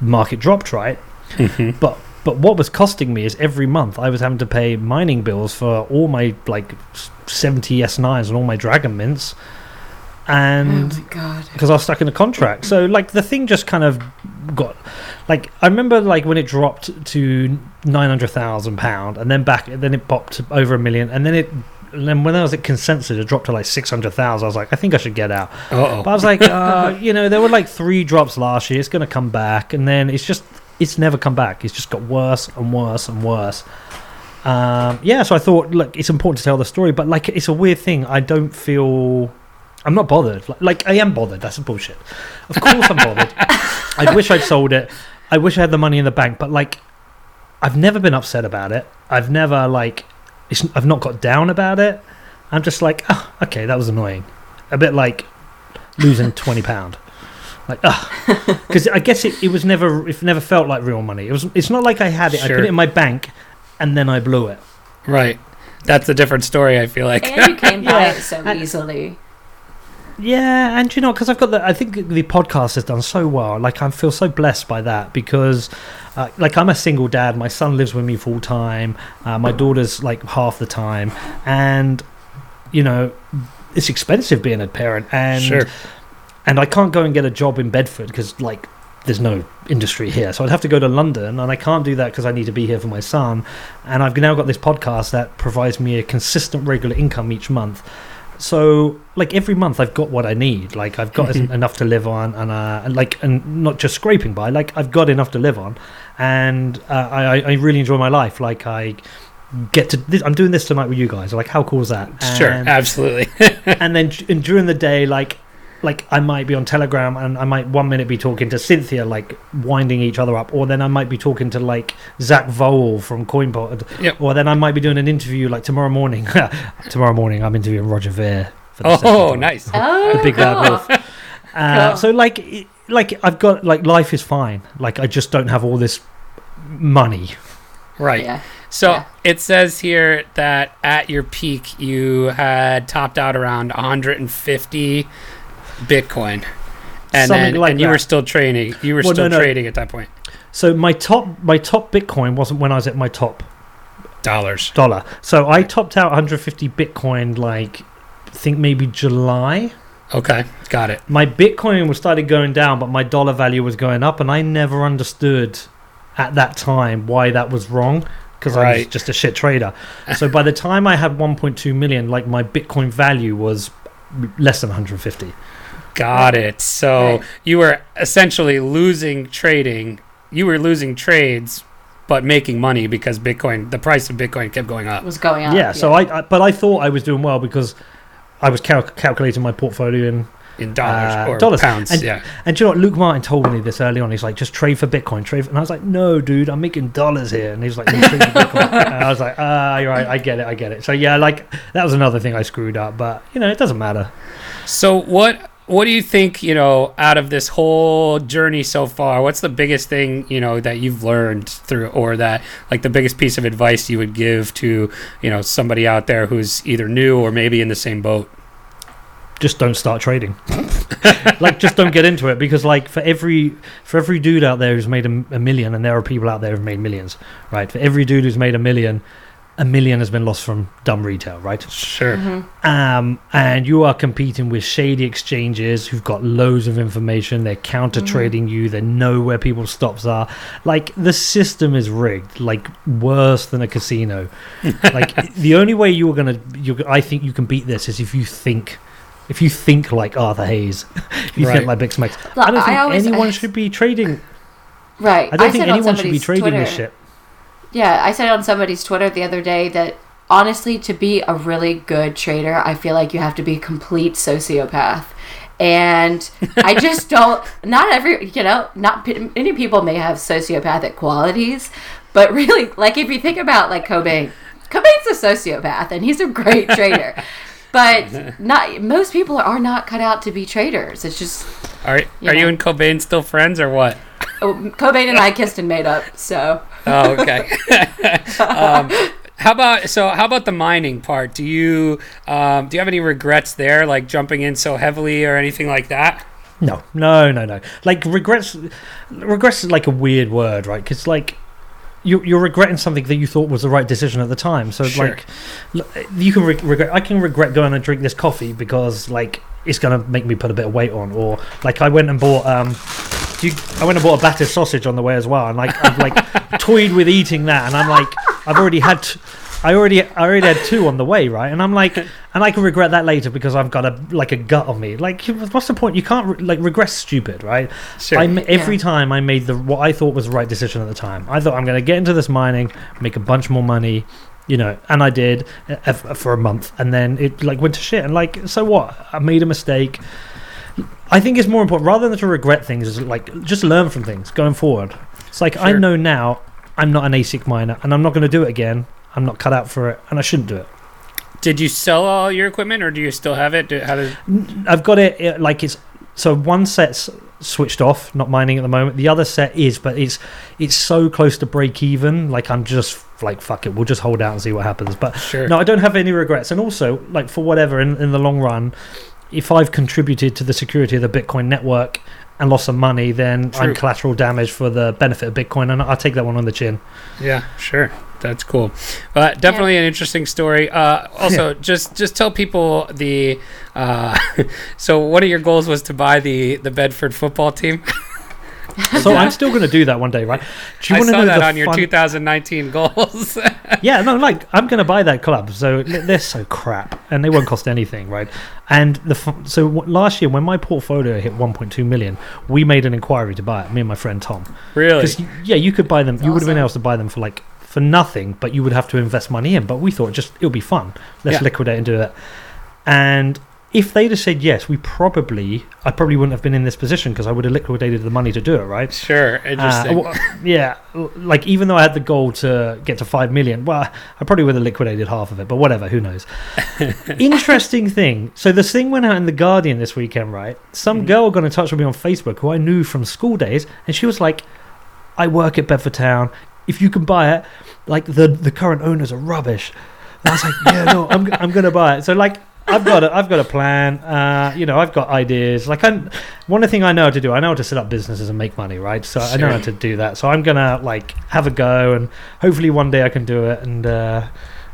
market dropped, right? Mhm. But but what was costing me is every month I was having to pay mining bills for all my like s- seventy S9s and all my Dragon Mints, Oh and my god. because I was stuck in a contract. So like the thing just kind of got like I remember like when it dropped to nine hundred thousand pound, and then back, then it popped over a million, and then it. And then when I was at consensus, it dropped to like six hundred thousand. I was like, I think I should get out. Uh But I oh. was like, uh, you know, there were like three drops last year. It's going to come back, and then it's just, it's never come back. It's just got worse and worse and worse. Um, yeah, so I thought, look, it's important to tell the story, but like, it's a weird thing. I don't feel, I'm not bothered. Like, like I am bothered. That's a bullshit. Of course, I'm bothered. I wish I'd sold it. I wish I had the money in the bank, but like, I've never been upset about it. I've never like, it's, I've not got down about it. I'm just like, oh, okay, that was annoying. A bit like losing twenty pound. Like, ah, because I guess it, it was never it never felt like real money. It was. It's not like I had it. I put it in my bank, and then I blew it. Right. That's a different story. I feel like. And you came by Yeah. it so And- easily. Yeah, and you know, because I've got the, I think the podcast has done so well. Like, I feel so blessed by that because, uh, like, I'm a single dad. My son lives with me full time. Uh, my daughter's like half the time, and you know, it's expensive being a parent. And sure. and I can't go and get a job in Bedford because like there's no industry here. So I'd have to go to London, and I can't do that because I need to be here for my son. And I've now got this podcast that provides me a consistent, regular income each month. So like every month I've got what I need. Like I've got enough to live on, and uh, and like and not just scraping by. Like I've got enough to live on, and uh, I I really enjoy my life. Like I get to this, I'm doing this tonight with you guys. Like how cool is that? Sure, absolutely. and then and during the day like like I might be on Telegram and I might one minute be talking to Cynthia, like winding each other up, or then I might be talking to like Zach Vowell from CoinPod, Yep. or then I might be doing an interview like tomorrow morning. tomorrow morning, I'm interviewing Roger Ver. For the second oh, nice. Oh, The big bad cool. wolf. Uh, Cool. So like, like I've got like life is fine. Like I just don't have all this money. Right. Yeah. So Yeah. it says here that at your peak you had topped out around 150 Bitcoin, and Something then like and you that. were still trading. You were Well, still no, no. trading at that point. So my top my top Bitcoin wasn't when I was at my top Dollars. dollar. So I topped out 150 Bitcoin like I think maybe July. Okay, got it. My Bitcoin was started going down, but my dollar value was going up, and I never understood at that time why that was wrong because I was Right. just a shit trader. so by the time I had 1.2 million, like my Bitcoin value was less than 150. Got it. So Right. you were essentially losing trading. You were losing trades, but making money because Bitcoin, the price of Bitcoin kept going up. was going on. yeah, so I, I but I thought I was doing well because I was cal- calculating my portfolio in in dollars Uh, or dollars. pounds. And- yeah. And do you know what? Luke Martin told me this early on. He's like, just trade for Bitcoin, trade. For, and I was like, no, dude, I'm making dollars here. And he's like, "No, trade for Bitcoin. and I was like, ah, you're right. I get it. I get it. So yeah, like that was another thing I screwed up. But you know, it doesn't matter. So what what do you think, you know, out of this whole journey so far, what's the biggest thing, you know, that you've learned through or that like the biggest piece of advice you would give to, you know, somebody out there who's either new or maybe in the same boat? Just don't start trading. like, just don't get into it because, like, for every for every dude out there who's made a, a million, and there are people out there who've made millions, right? For every dude who's made a million, a million has been lost from dumb retail, right? Sure. Mm-hmm. um, and you are competing with shady exchanges who've got loads of information. They're counter trading you. They know where people's stops are. Like the system is rigged, like worse than a casino. like the only way you're gonna, you I think you can beat this is if you think. If you think like Arthur Hayes, you Right. think like Big Smokes, Look, I don't I think always- anyone I- should be trading. Right. I don't think anyone should be trading Twitter, this shit. Yeah, I said on somebody's Twitter the other day that honestly, to be a really good trader, I feel like you have to be a complete sociopath. And I just don't. Not every, you know, not many people may have sociopathic qualities, but really, like if you think about like Cobain, Cobain's a sociopath, and he's a great trader. But not most people are not cut out to be traders. It's just Are Yeah. are you and Cobain still friends or what? oh, Cobain and I kissed and made up. So Oh, okay. um, how about so? How about the mining part? Do you um, do you have any regrets there, like jumping in so heavily or anything like that? No, no, no, no. Like regrets, regrets is like a weird word, right? Because like you, you're regretting something that you thought was the right decision at the time. So Sure. like you can re- regret. I can regret going and drink this coffee because like it's gonna make me put a bit of weight on, or like I went and bought um. Do You, I went and bought a battered sausage on the way as well, and like I've like toyed with eating that, and I'm like I've already had, t- I already I already had two on the way, right? And I'm like, and I can regret that later because I've got a like a gut on me. Like, what's the point? You can't re- like regret's stupid, right? Sure. I ma- every Yeah. time I made the what I thought was the right decision at the time. I thought I'm going to get into this mining, make a bunch more money, you know, and I did uh, for a month, and then it like went to shit. And like, so what? I made a mistake. I think it's more important rather than to regret things. Is like just learn from things going forward. It's like I Sure. know now I'm not an ASIC miner, and I'm not going to do it again. I'm not cut out for it, and I shouldn't do it. Did you sell all your equipment, or do you still have it? Do, how did, I've got it uh, like it's so one set's switched off, not mining at the moment. The other set is, but it's it's so close to break even. Like I'm just like fuck it, we'll just hold out and see what happens. But sure. no, I don't have any regrets. And also, like for whatever in, in the long run, if I've contributed to the security of the Bitcoin network and lost some money, then True. I'm collateral damage for the benefit of Bitcoin, and I'll take that one on the chin. Yeah, sure. That's cool. But definitely an interesting story. Uh, also, just just tell people the. Uh, so, one of your goals was to buy the the Bedford football team. So I'm still going to do that one day, right? Do I wanna saw that the on your 2019 goals. yeah, no, like I'm going to buy that club. So they're so crap, and they won't cost anything, right? And the so last year when my portfolio hit 1.2 million, we made an inquiry to buy it. Me and my friend Tom. Really? Because yeah, you could buy them. You would have been able to buy them for like for nothing, but you would have to invest money in. But we thought just it would be fun. Let's Yeah. liquidate and do it. And if they'd have said yes, we probably I probably wouldn't have been in this position because I would have liquidated the money to do it, right? Sure. Uh, Interesting. w- yeah, like even though I had the goal to get to five million, well, I probably would have liquidated half of it, but whatever, who knows? Interesting thing. So this thing went out in the Guardian this weekend, right? Some Mhm. girl got in touch with me on Facebook who I knew from school days, and she was like, "I work at Bedford Town. If you can buy it, like the the current owners are rubbish." And I was like, "Yeah, no, I'm I'm gonna buy it." So like. I've got a, I've got a plan. Uh, you know, I've got ideas. Like, I'm one thing I know how to do. I know how to set up businesses and make money, right? So I know how to do that. So I'm gonna like have a go, and hopefully one day I can do it. And uh,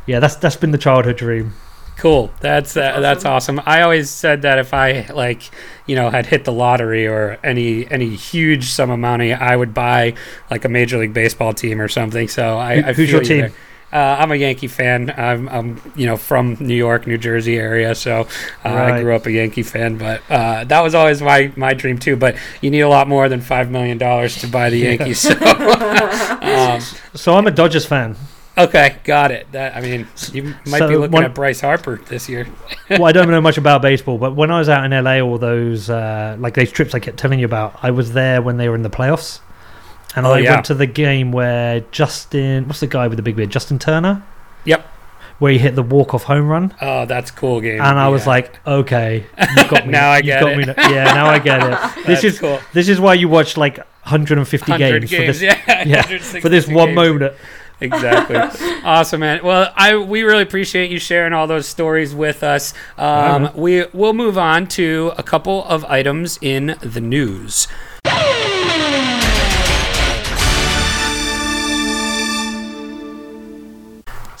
yeah, that's that's been the childhood dream. Cool. That's uh, that's awesome. I always said that if I like, you know, had hit the lottery or any any huge sum of money, I would buy like a major league baseball team or something. So I, Who- I who's feel your you team? there. Uh, I'm a Yankee fan. I'm, I'm, you know, from New York, New Jersey area, so uh, I grew up a Yankee fan. But uh, that was always my, my dream too. But you need a lot more than five million dollars to buy the Yankees. So, um, So I'm a Dodgers fan. okay, got it. That I mean, you might So be looking one- at Bryce Harper this year. well, I don't know much about baseball, but when I was out in LA, all those uh, like those trips I kept telling you about, I was there when they were in the playoffs, and Oh, I yeah. went to the game where Justin, what's the guy with the big beard, Justin Turner, Yep. where he hit the walk off home run, Oh, that's cool game. and I was like, okay, you've got me. Now I you've get got it. Me yeah, now I get it. This is cool. this is why you watch like 150 games, games, for this yeah, yeah, for this one games. moment. Exactly. awesome, man. Well, I we really appreciate you sharing all those stories with us. Um, we will move on to a couple of items in the news.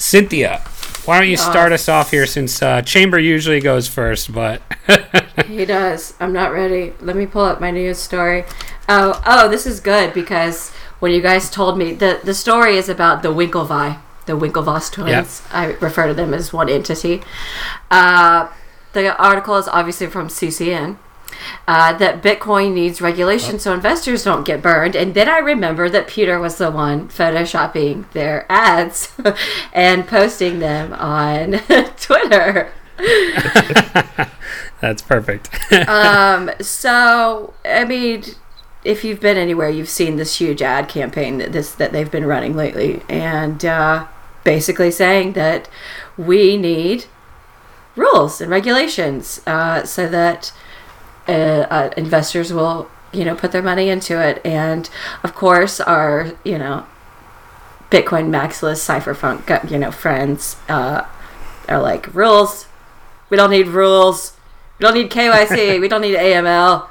Cynthia, why don't you start us off here since uh, Chamber usually goes first, but He does. I'm not ready. Let me pull up my news story. Oh, oh, this is good because when you guys told me the the story is about the Winklevi, the Winklevoss twins. I refer to them as one entity. Uh, the article is obviously from CCN. Uh, that Bitcoin needs regulation so investors don't get burned. And then I remember that Peter was the one photoshopping their ads and posting them on Twitter. that's perfect. um, so I mean, if you've been anywhere, you've seen this huge ad campaign that this that they've been running lately, and uh, basically saying that we need rules and regulations uh, so that uh, uh, investors will you know put their money into it, and of course our you know Bitcoin Maximalist Cypherpunk you know friends uh, are like rules. We don't need rules. We don't need KYC. we don't need AML.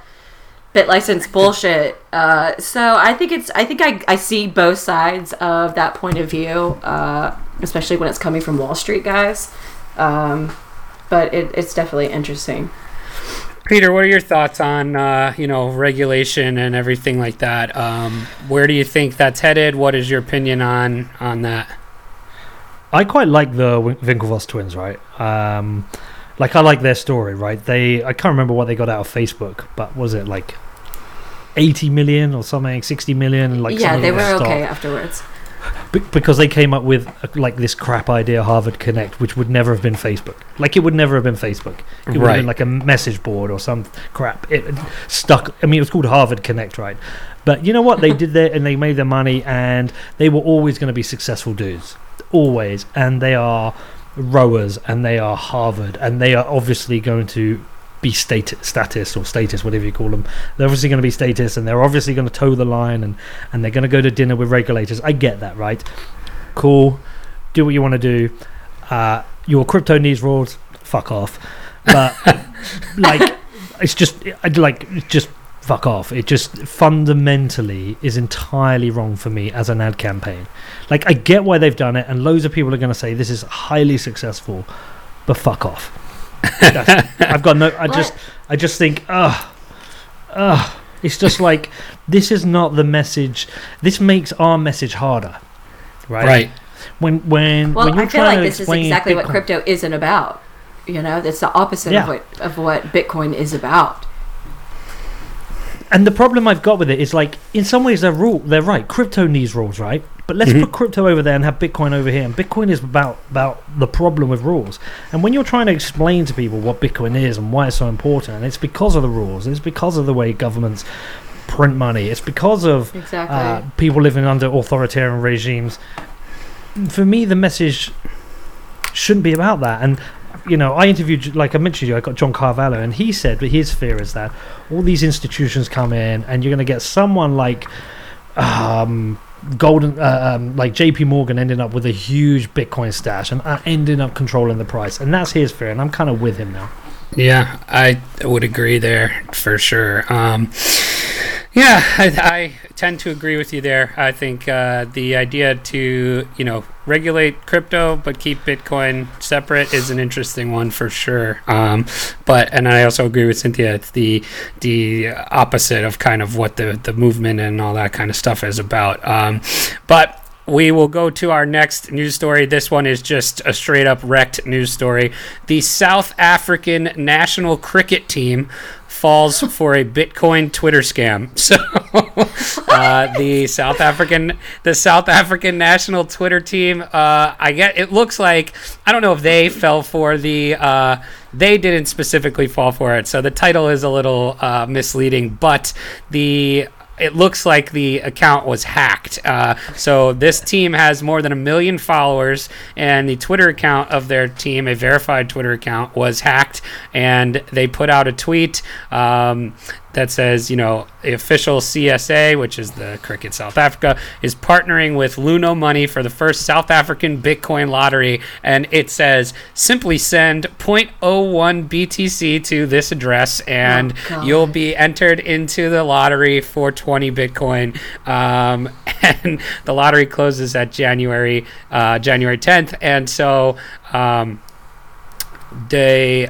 Bit license bullshit. Uh, so I think it's. I think I, I see both sides of that point of view, uh, especially when it's coming from Wall Street guys. Um, but it, it's definitely interesting. Peter, what are your thoughts on uh, you know regulation and everything like that? Um, where do you think that's headed? What is your opinion on on that? I quite like the Win- Winklevoss twins, right? Um, like I like their story, right? They I can't remember what they got out of Facebook, but was it like eighty million or something, sixty million? Like yeah, they were stock? okay afterwards. Be- because they came up with uh, like this crap idea, Harvard Connect, which would never have been Facebook. Like it would never have been Facebook. It would have been like a message board or some crap. It it stuck. I mean, it was called Harvard Connect, right? But you know what? They did their and they made their money, and they were always going to be successful dudes, always. And they are rowers, and they are Harvard, and they are obviously going to be stat- status or status, whatever you call them. They're obviously going to be status, and they're obviously going to toe the line, and and they're going to go to dinner with regulators. I get that, right? Cool. Do what you want to do. Uh, your crypto needs rules. Fuck off. But like, it's just like just fuck off. It just fundamentally is entirely wrong for me as an ad campaign. Like, I get why they've done it, and loads of people are going to say this is highly successful, but fuck off. That's, I've got no. I just, I just think, ugh, ugh. It's just like this is not the message. This makes our message harder, right? Right. when when Well, when you're I feel trying like to this is explain exactly what crypto isn't about. You know, that's the opposite Yeah. of what of what Bitcoin is about. And the problem I've got with it is like, in some ways they're rule they're right. Crypto needs rules, right? But let's Mhm. put crypto over there and have Bitcoin over here. And Bitcoin is about about the problem with rules. And when you're trying to explain to people what Bitcoin is and why it's so important, it's because of the rules. It's because of the way governments print money. It's because of Exactly. uh, people living under authoritarian regimes. For me, the message shouldn't be about that. And you know, I interviewed, like I mentioned, you, I got John Carvalho, and he said that his fear is that all these institutions come in, and you're going to get someone like um, Goldman, uh, um, like J.P. Morgan, ending up with a huge Bitcoin stash and uh, ending up controlling the price, and that's his fear, and I'm kind of with him now. Yeah, I would agree there for sure. Um, yeah, I tend to agree with you there. I think uh, the idea to you know regulate crypto but keep Bitcoin separate is an interesting one for sure. Um, but and I also agree with Cynthia. It's the the opposite of kind of what the the movement and all that kind of stuff is about. Um, but we will go to our next news story. This one is just a straight up wrecked news story. The South African national cricket team falls for a Bitcoin Twitter scam. So, uh, the South African, the South African national Twitter team, uh, I get it looks like I don't know if they fell for the. Uh, they didn't specifically fall for it, so the title is a little uh, misleading. But the it looks like the account was hacked. Uh, so this team has more than a million followers, and the Twitter account of their team, a verified Twitter account, was hacked. And they put out a tweet um, that says, you know, the official CSA, which is the Cricket South Africa, is partnering with Luno Money for the first South African Bitcoin lottery. And it says, simply send 0.01 BTC to this address, and Oh, you'll be entered into the lottery for 20 Bitcoin. Um, and the lottery closes at January uh, January 10th, and so um, they.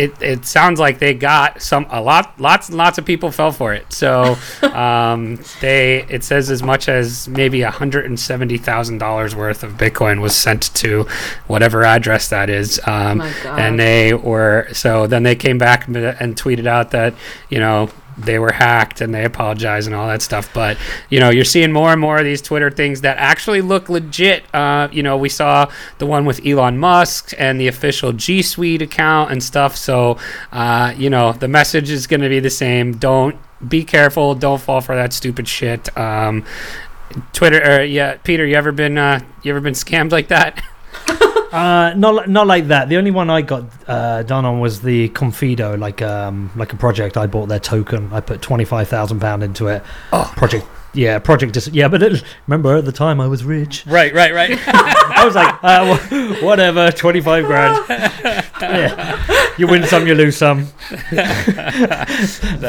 It, it sounds like they got some a lot lots and lots of people fell for it. So um, they it says as much as maybe hundred and seventy thousand dollars worth of Bitcoin was sent to whatever address that is. Um, My and they were so then they came back and tweeted out that you know they were hacked and they apologized and all that stuff. But you know you're seeing more and more of these twitter things that actually look legit. Uh, you know we saw the one with elon musk and the official g suite account and stuff. So uh, you know the message is going to be the same. Don't be careful. Don't fall for that stupid shit. Um, twitter uh, yeah peter you ever been uh, you ever been scammed like that Uh, not li- not like that. The only one I got uh, done on was the Confido, like um like a project. I bought their token. I put twenty five thousand pound into it. Oh. project. Yeah, project. Dis- yeah, but it, remember at the time I was rich. right right right I was like, uh, wh- whatever, twenty five grand. yeah. You win some, you lose some.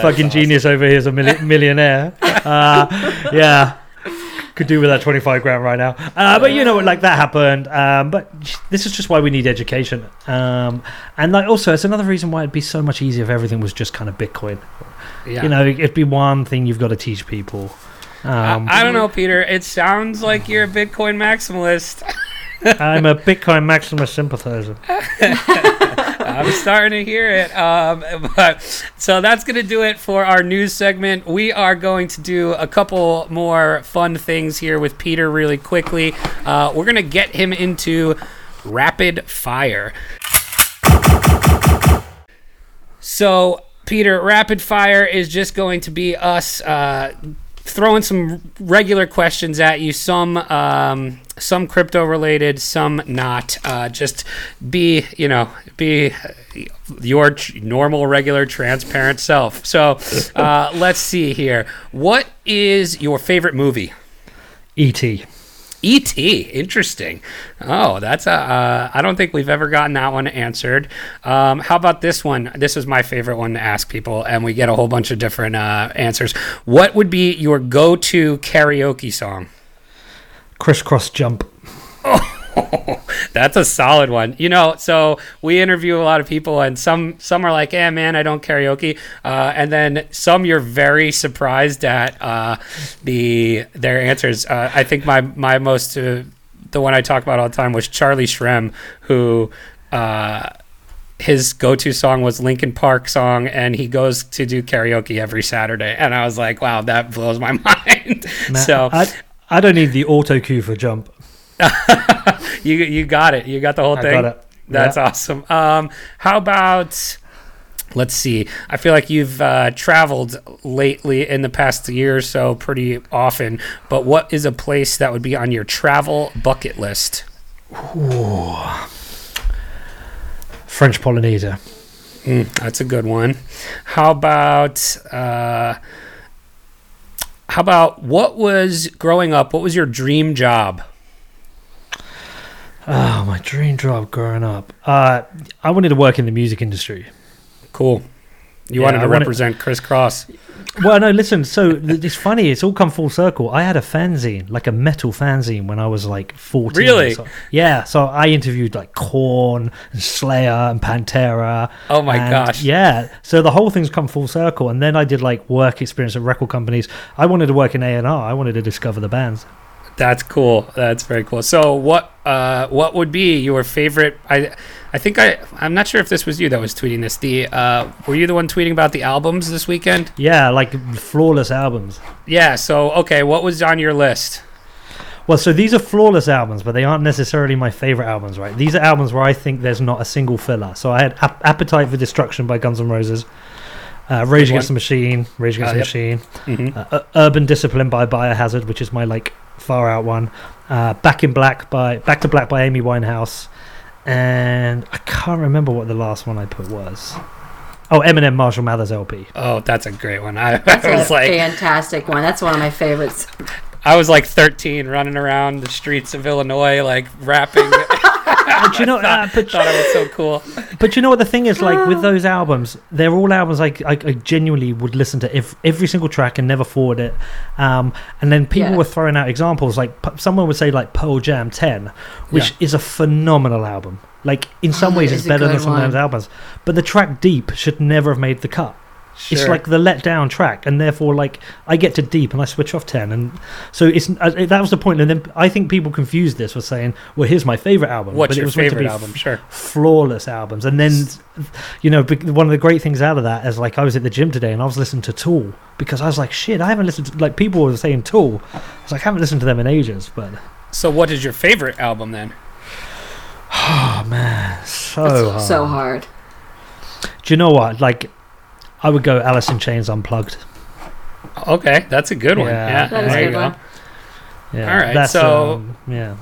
Fucking genius over here is a milli- millionaire. Uh, yeah. Could do with that 25 grand right now. Uh, but you know, what like that happened. Um, but this is just why we need education. Um, and like also, it's another reason why it'd be so much easier if everything was just kind of Bitcoin. yeah You know, it'd be one thing you've got to teach people. Um, I, I don't know, Peter. It sounds like you're a Bitcoin maximalist. I'm a Bitcoin Maximus sympathizer. I'm starting to hear it. Um, but so that's gonna do it for our news segment. We are going to do a couple more fun things here with Peter really quickly. Uh, we're gonna get him into rapid fire. So, Peter, rapid fire is just going to be us uh, throwing some regular questions at you. Some um, some crypto related, some not. Uh, just be you know be your normal, regular, transparent self. So, uh, let's see here. What is your favorite movie? E.T. E.T. Interesting. Oh, that's a. Uh, I don't think we've ever gotten that one answered. Um, how about this one? This is my favorite one to ask people, and we get a whole bunch of different uh, answers. What would be your go-to karaoke song? Kris Kross jump. That's a solid one. You know, so we interview a lot of people, and some some are like, "Yeah, man, I don't karaoke," uh, and then some you're very surprised at uh, the their answers. Uh, I think my my most uh, the one I talk about all the time was Charlie Shrem, who uh, his go-to song was Linkin Park song, and he goes to do karaoke every Saturday. And I was like, wow, that blows my mind. Man, so I, I don't need the auto cue for jump. you you got it. You got the whole I thing. got it. That's Yeah. awesome. Um, how about? Let's see. I feel like you've uh, traveled lately in the past year or so pretty often. But what is a place that would be on your travel bucket list? French Polynesia. Mm, that's a good one. How about? Uh, how about what was growing up? What was your dream job? Oh, my dream job growing up. Uh, I wanted to work in the music industry. Cool. You Yeah, wanted I to wanted- represent Kris Kross. Well, no, listen. So it's funny. It's all come full circle. I had a fanzine, like a metal fanzine, when I was like fourteen. Really? So- yeah. So I interviewed like Korn and Slayer and Pantera. Oh my and- gosh. Yeah. So the whole thing's come full circle, and then I did like work experience at record companies. I wanted to work in A and R. I wanted to discover the bands. That's cool. That's very cool. So what uh what would be your favorite I I think I I'm not sure if this was you that was tweeting this. The uh were you the one tweeting about the albums this weekend? Yeah, like flawless albums. Yeah, so okay, what was on your list? Well, so these are flawless albums, but they aren't necessarily my favorite albums, right? These are albums where I think there's not a single filler. So I had Ap- Appetite for Destruction by Guns N' Roses, uh, Rage Against the Machine, Rage Against Uh, the yep. Machine, Mhm. uh, Urban Discipline by Biohazard, which is my like far out one, uh, Back in Black by Back to Black by Amy Winehouse, and I can't remember what the last one I put was. Oh, Eminem Marshall Mathers LP. Oh, that's a great one. I, That's I was a like fantastic one. That's one of my favorites. I was like 13 running around the streets of Illinois like rapping. But you know, uh, but Thought it was so cool. But you know what the thing is like with those albums, they're all albums I, I, I genuinely would listen to ev- every single track and never forward it. Um, and then people Yeah. were throwing out examples like p- someone would say like Pearl Jam 10, which Yeah. is a phenomenal album. Like in some Oh, ways it it's better than some of one. those albums. But the track Deep should never have made the cut. It's like the let down track, and therefore, like I get to deep and I switch off ten, and so it's uh, that was the point. And then I think people confuse this with saying, "Well, here's my favorite album." What's but your it was meant to favorite be album? Sure. flawless albums. And then, you know, one of the great things out of that is like I was at the gym today and I was listening to Tool because I was like, shit, I haven't listened to like people were saying Tool. I was like, I haven't listened to them in ages. But So what is your favorite album then? oh man, so hard. so hard. Do you know what? Like, I would go Alice in Chains Unplugged. Okay, that's a good one. Yeah. Yeah, That is there a you good go. one. Yeah, All right, That's, so- um, yeah.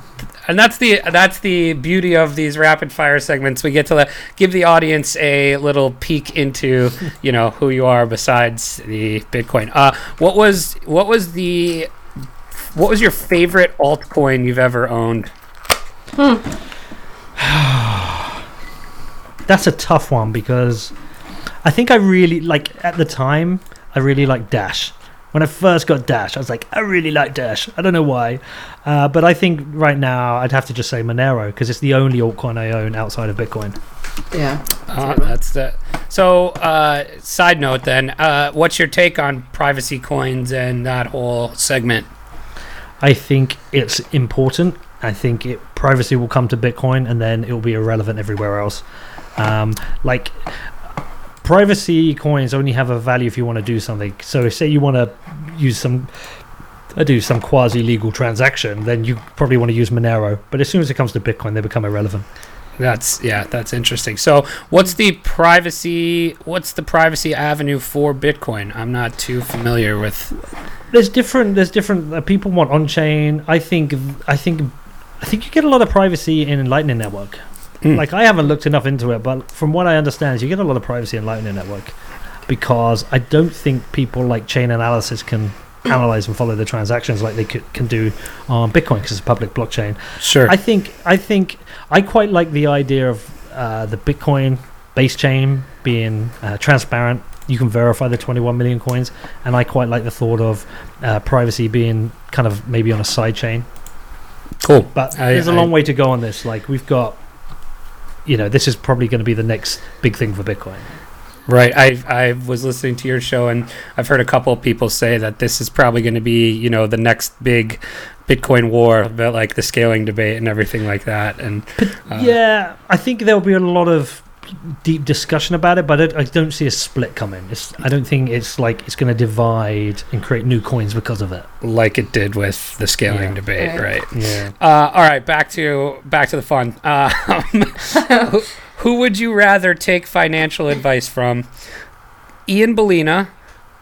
And that's the that's the beauty of these rapid fire segments. We get to let, give the audience a little peek into you know who you are besides the Bitcoin. Uh, what was what was the what was your favorite altcoin you've ever owned? Hmm. That's a tough one because I think I really like at the time I really liked Dash. When I first got Dash, I was like, I really like Dash. I don't know why, uh, but I think right now I'd have to just say Monero because it's the only altcoin I own outside of Bitcoin. Yeah. Uh, that's the so. Uh, side note, then, uh, what's your take on privacy coins and that whole segment? I think it's important. I think it privacy will come to Bitcoin and then it will be irrelevant everywhere else. Um, like privacy coins only have a value if you want to do something. So say you want to use some uh, do some quasi legal transaction, then you probably want to use Monero. But as soon as it comes to Bitcoin, they become irrelevant. That's yeah, that's interesting. So, what's the privacy? What's the privacy avenue for Bitcoin? I'm not too familiar with. There's different. There's different. Uh, people want on chain. I think. I think. I think you get a lot of privacy in Lightning Network. Hmm. Like I haven't looked enough into it, but from what I understand, is you get a lot of privacy in Lightning Network because I don't think people like Chainalysis can analyze and follow the transactions like they could, can do on Bitcoin because it's a public blockchain. Sure. I think. I think. I quite like the idea of uh, the Bitcoin base chain being uh, transparent. You can verify the 21 million coins, and I quite like the thought of uh, privacy being kind of maybe on a side chain. cool. But I- there's a I- long way to go on this. Like we've got, you know, this is probably going to be the next big thing for Bitcoin. Right. I I was listening to your show and I've heard a couple of people say that this is probably going to be you know the next big Bitcoin war, about like the scaling debate and everything like that. And uh, yeah, I think there'll be a lot of deep discussion about it, but I, I don't see a split coming. It's, I don't think it's like it's going to divide and create new coins because of it. like it did with the scaling Yeah. debate, Right. right? Yeah. Uh, all right, back to back to the fun. Uh, who, who would you rather take financial advice from, Ian Balina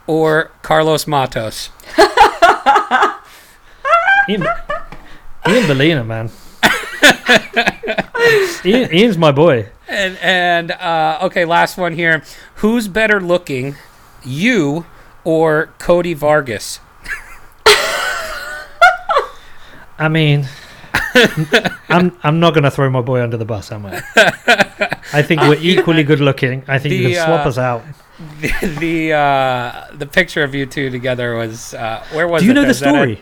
or Carlos Matos? Ian, Ian Balina, man. Ian, Ian's my boy. And and uh, okay, last one here. Who's better looking, you or Cody Vargas? I mean, I'm I'm not going to throw my boy under the bus, am I? I think we're equally good looking. I think you can swap uh, us out. The the, uh, the picture of you two together was uh, where was Do you it? know the story?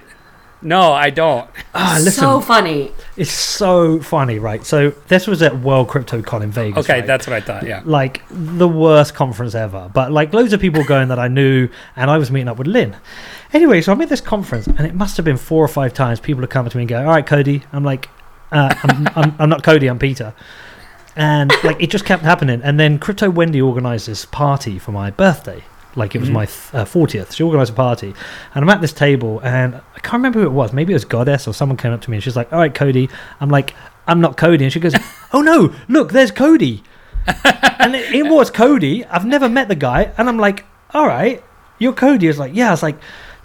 No, I don't. Ah, listen, so funny. it's so funny, right? So this was at World CryptoCon in Vegas. Okay, right? that's what I thought. Yeah. like the worst conference ever. But like loads of people going that I knew, and I was meeting up with Lynn. Anyway, so I'm at this conference, and it must have been four or five times people are coming to me and go, "All right, Cody." I'm like, uh, I'm, I'm, "I'm not Cody, I'm Peter." And like it just kept happening. And then Crypto Wendy organised this party for my birthday. Like it was Mhm. my th- uh, 40th. She organised a party, and I'm at this table, and I can't remember who it was. Maybe it was Goddess or someone came up to me, and she's like, "All right, Cody." I'm like, "I'm not Cody," and she goes, "Oh no, look, there's Cody." and it, it was Cody. I've never met the guy, and I'm like, "All right, you're Cody." It's like, "Yeah." I was like,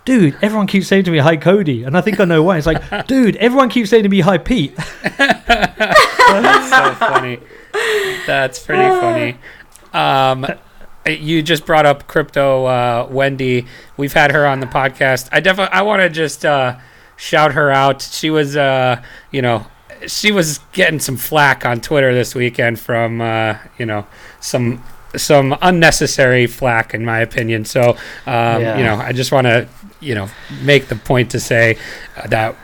"Dude, everyone keeps saying to me, hi, Cody," and I think I know why. It's like, "Dude, everyone keeps saying to me, hi, Pete." That's so funny. That's pretty funny. Um, you just brought up crypto, uh, Wendy. We've had her on the podcast. I definitely, I want to just uh, shout her out. She was, uh, you know, she was getting some flack on Twitter this weekend from, uh, you know, some some unnecessary flack, in my opinion. So, um, Yeah. you know, I just want to, you know, make the point to say uh, that.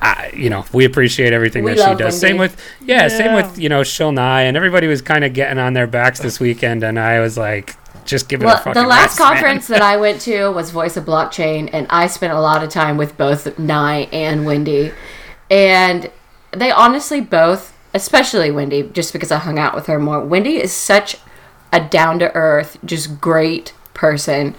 I, you know, we appreciate everything We that she love does. Same with yeah, same with you know Shil Nye and everybody was kind of getting on their backs this weekend, and I was like, just give it a Well, fucking the last rest, conference that I went to was Voice of Blockchain, and I spent a lot of time with both Nye and Wendy. And they honestly both, especially Wendy, just because I hung out with her more, Wendy is such a down to earth, just great person.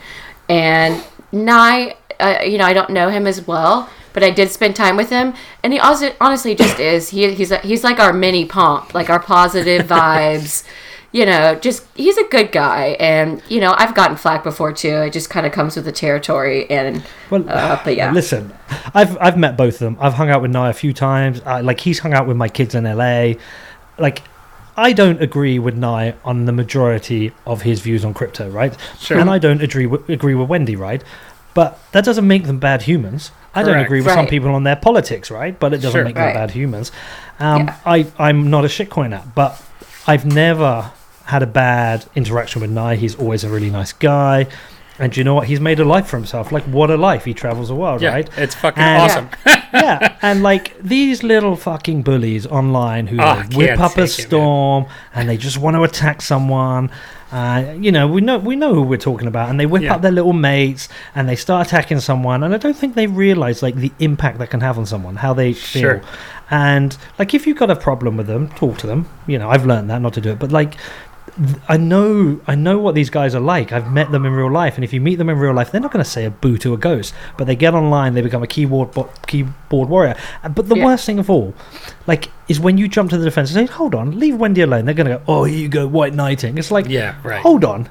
And Nye, uh, you know, I don't know him as well, but I did spend time with him, and he also honestly just is. He, he's a, he's like our mini pomp, like our positive vibes. You know, just he's a good guy, and you know I've gotten flack before too. It just kind of comes with the territory, and Well, Uh, but yeah. listen, I've I've met both of them. I've hung out with Nye a few times. I, like he's hung out with my kids in LA. Like I don't agree with Nye on the majority of his views on crypto, right? Sure. And I don't agree with, agree with Wendy, right? But that doesn't make them bad humans. I don't Correct. agree with some people on their politics, right? But it doesn't Sure. make Right. them bad humans. Um, Yeah. I I'm not a shitcoiner, but I've never had a bad interaction with Nye. He's always a really nice guy. And do you know what? He's made a life for himself. Like, what a life. He travels the world, yeah, right? it's fucking And- awesome. yeah, and like these little fucking bullies online who Oh, whip up a take it, storm and they just want to attack someone. Uh, you know, we know we know who we're talking about, and they whip Yeah. up their little mates and they start attacking someone. And I don't think they realize like the impact that can have on someone, how they feel. Sure. And like, if you've got a problem with them, talk to them. You know, I've learned that not to do it, but like. Th- I know, I know what these guys are like. I've met them in real life, and if you meet them in real life, they're not going to say a boo to a ghost. But they get online, they become a keyboard bo- keyboard warrior. Uh, But the Yeah. worst thing of all, like, is when you jump to the defense and say, "Hold on, leave Wendy alone." They're going to go, "Oh, here you go, white knighting." It's like, yeah, right. hold on,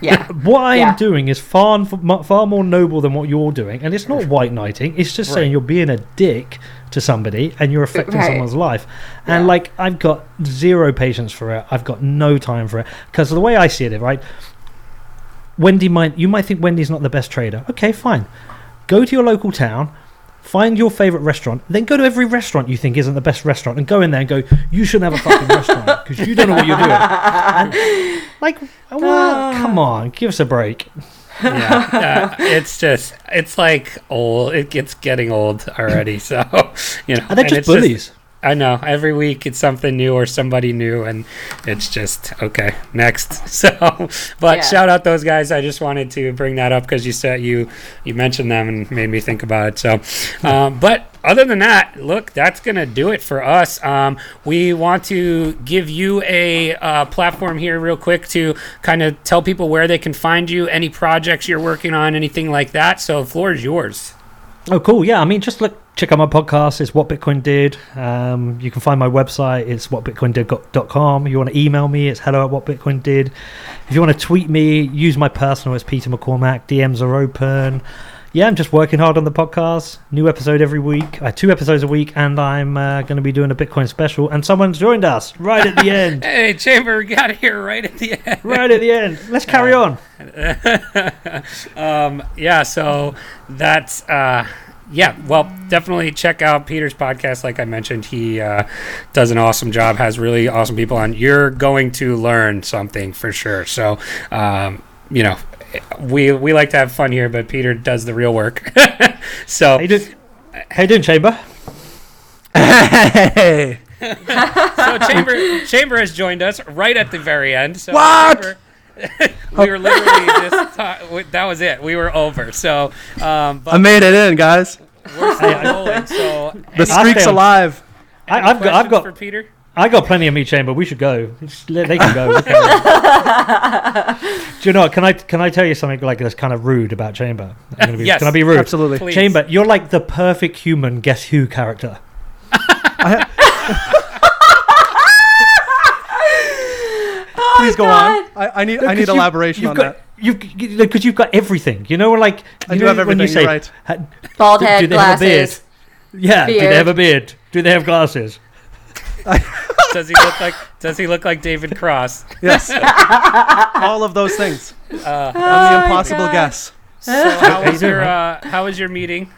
yeah, what I am doing is far far more noble than what you're doing, and it's not white knighting. It's just saying you're being a dick to somebody and you're affecting Right. someone's life. And Yeah. like, I've got zero patience for it. I've got no time for it because the way I see it, right. Wendy might you might think Wendy's not the best trader. Okay, fine. Go to your local town, find your favorite restaurant, then go to every restaurant you think isn't the best restaurant and go in there and go, you shouldn't have a fucking restaurant because you don't know what you're doing. And, like, well, come on, give us a break. yeah, uh, it's just it's like old. It gets getting old already. So you know, And they're and just it's bullies. I know. Every week it's something new or somebody new, and it's just okay. Next. So, but Yeah. shout out those guys. I just wanted to bring that up because you said you you mentioned them and made me think about it. So, um, but other than that, look, that's gonna do it for us. Um, we want to give you a uh, platform here, real quick, to kind of tell people where they can find you, any projects you're working on, anything like that. So, the floor is yours. Oh, cool. Yeah, I mean, just look, check out my podcast. It's What Bitcoin Did. Um, you can find my website. It's whatbitcoindid.com. You want to email me, it's hello at whatbitcoindid. If you want to tweet me, use my personal. It's Peter McCormack. DMs are open. Yeah, I'm just working hard on the podcast. New episode every week. Uh, two episodes a week, and I'm uh, going to be doing a Bitcoin special. And someone's joined us right at the end. Hey, Chamber, we got here right at the end. right at the end. Let's carry on. um, yeah, so that's uh, yeah. Well, definitely check out Peter's podcast. Like I mentioned, he uh, does an awesome job. Has really awesome people on. You're going to learn something for sure. So, um, you know, we we like to have fun here, but Peter does the real work. so How you doing, how you doing Chamber? Hey, so Chamber Chamber has joined us right at the very end. So What? Chamber- we were literally just ta- that was it. We were over. So, um, but I made it in, guys. we're still rolling. So, The streak's alive. I, I've got, I've got, for Peter. I got plenty of me chamber. We should go. Let- They can go. We can- Do you know? what, Can I can I tell you something like that's kind of rude about Chamber? I'm gonna be, Yes, Can I be rude? Absolutely. Please. Chamber, you're like the perfect human Guess Who character. Oh, Please go God. on. I, I need I need you- elaboration you've on got, that. You've because you've got everything. You know, like I you do know have when everything. you say, You're right. Bald do, head, do they have a beard? glasses. Yeah. Do they have a beard? Do they have glasses? Does he look like Does he look like David Cross? Yes. All of those things. Uh, I'm the impossible guess. so how was your uh, How was your meeting?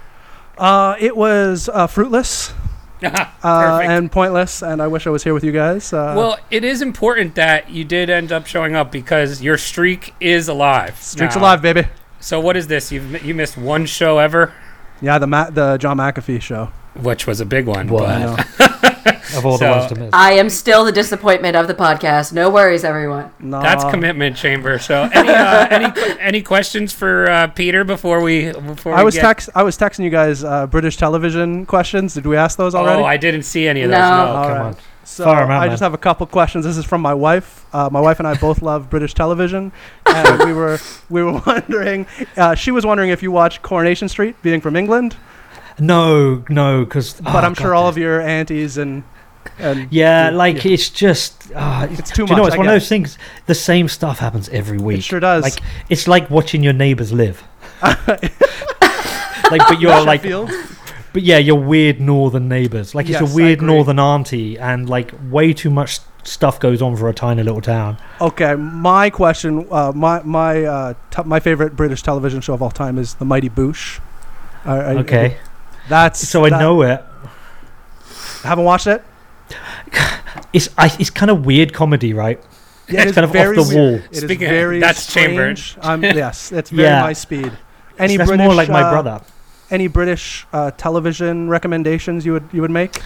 Uh, it was uh, fruitless uh, and pointless, and I wish I was here with you guys. Uh, well, it is important that you did end up showing up because your streak is alive. streak's now. alive, baby. So what is this? You you missed one show ever, Yeah, the Ma- the John McAfee show. which was a big one. Wow. I Of all So- the ones to miss. I am still the disappointment of the podcast. No worries, everyone. No. that's commitment chamber. So any uh, any any questions for uh, Peter before we before I we was get? text I was texting you guys uh, British television questions. Did we ask those already? Oh, I didn't see any of those. No. No. All Come right. on. So out, I just have a couple questions. This is from my wife. Uh, my wife and I both love British television, and we were we were wondering. Uh, she was wondering if you watch Coronation Street, being from England. No, no, because. But I'm sure all of your aunties and and Yeah, like yeah. it's just uh, It's too do You know, it's I one of those things. The same stuff happens every week. it sure does. Like it's like watching your neighbors live. like, but you're like, but yeah, your weird northern neighbors. Like it's Yes, a I weird northern auntie, and like way too much stuff goes on for a tiny little town. Okay, my question, uh, my my uh, t- my favorite British television show of all time is The Mighty Boosh. Uh, Okay, that's so I that- know it. Haven't watched it. It's I, it's kind of weird comedy, right? Yeah, It's is kind of off the weird. wall. It is Speaking of- very that's Chambered. strange. Um, yes, it's very Yeah. my speed. Any That's British, more like my uh, brother. Any British uh, television recommendations you would you would make?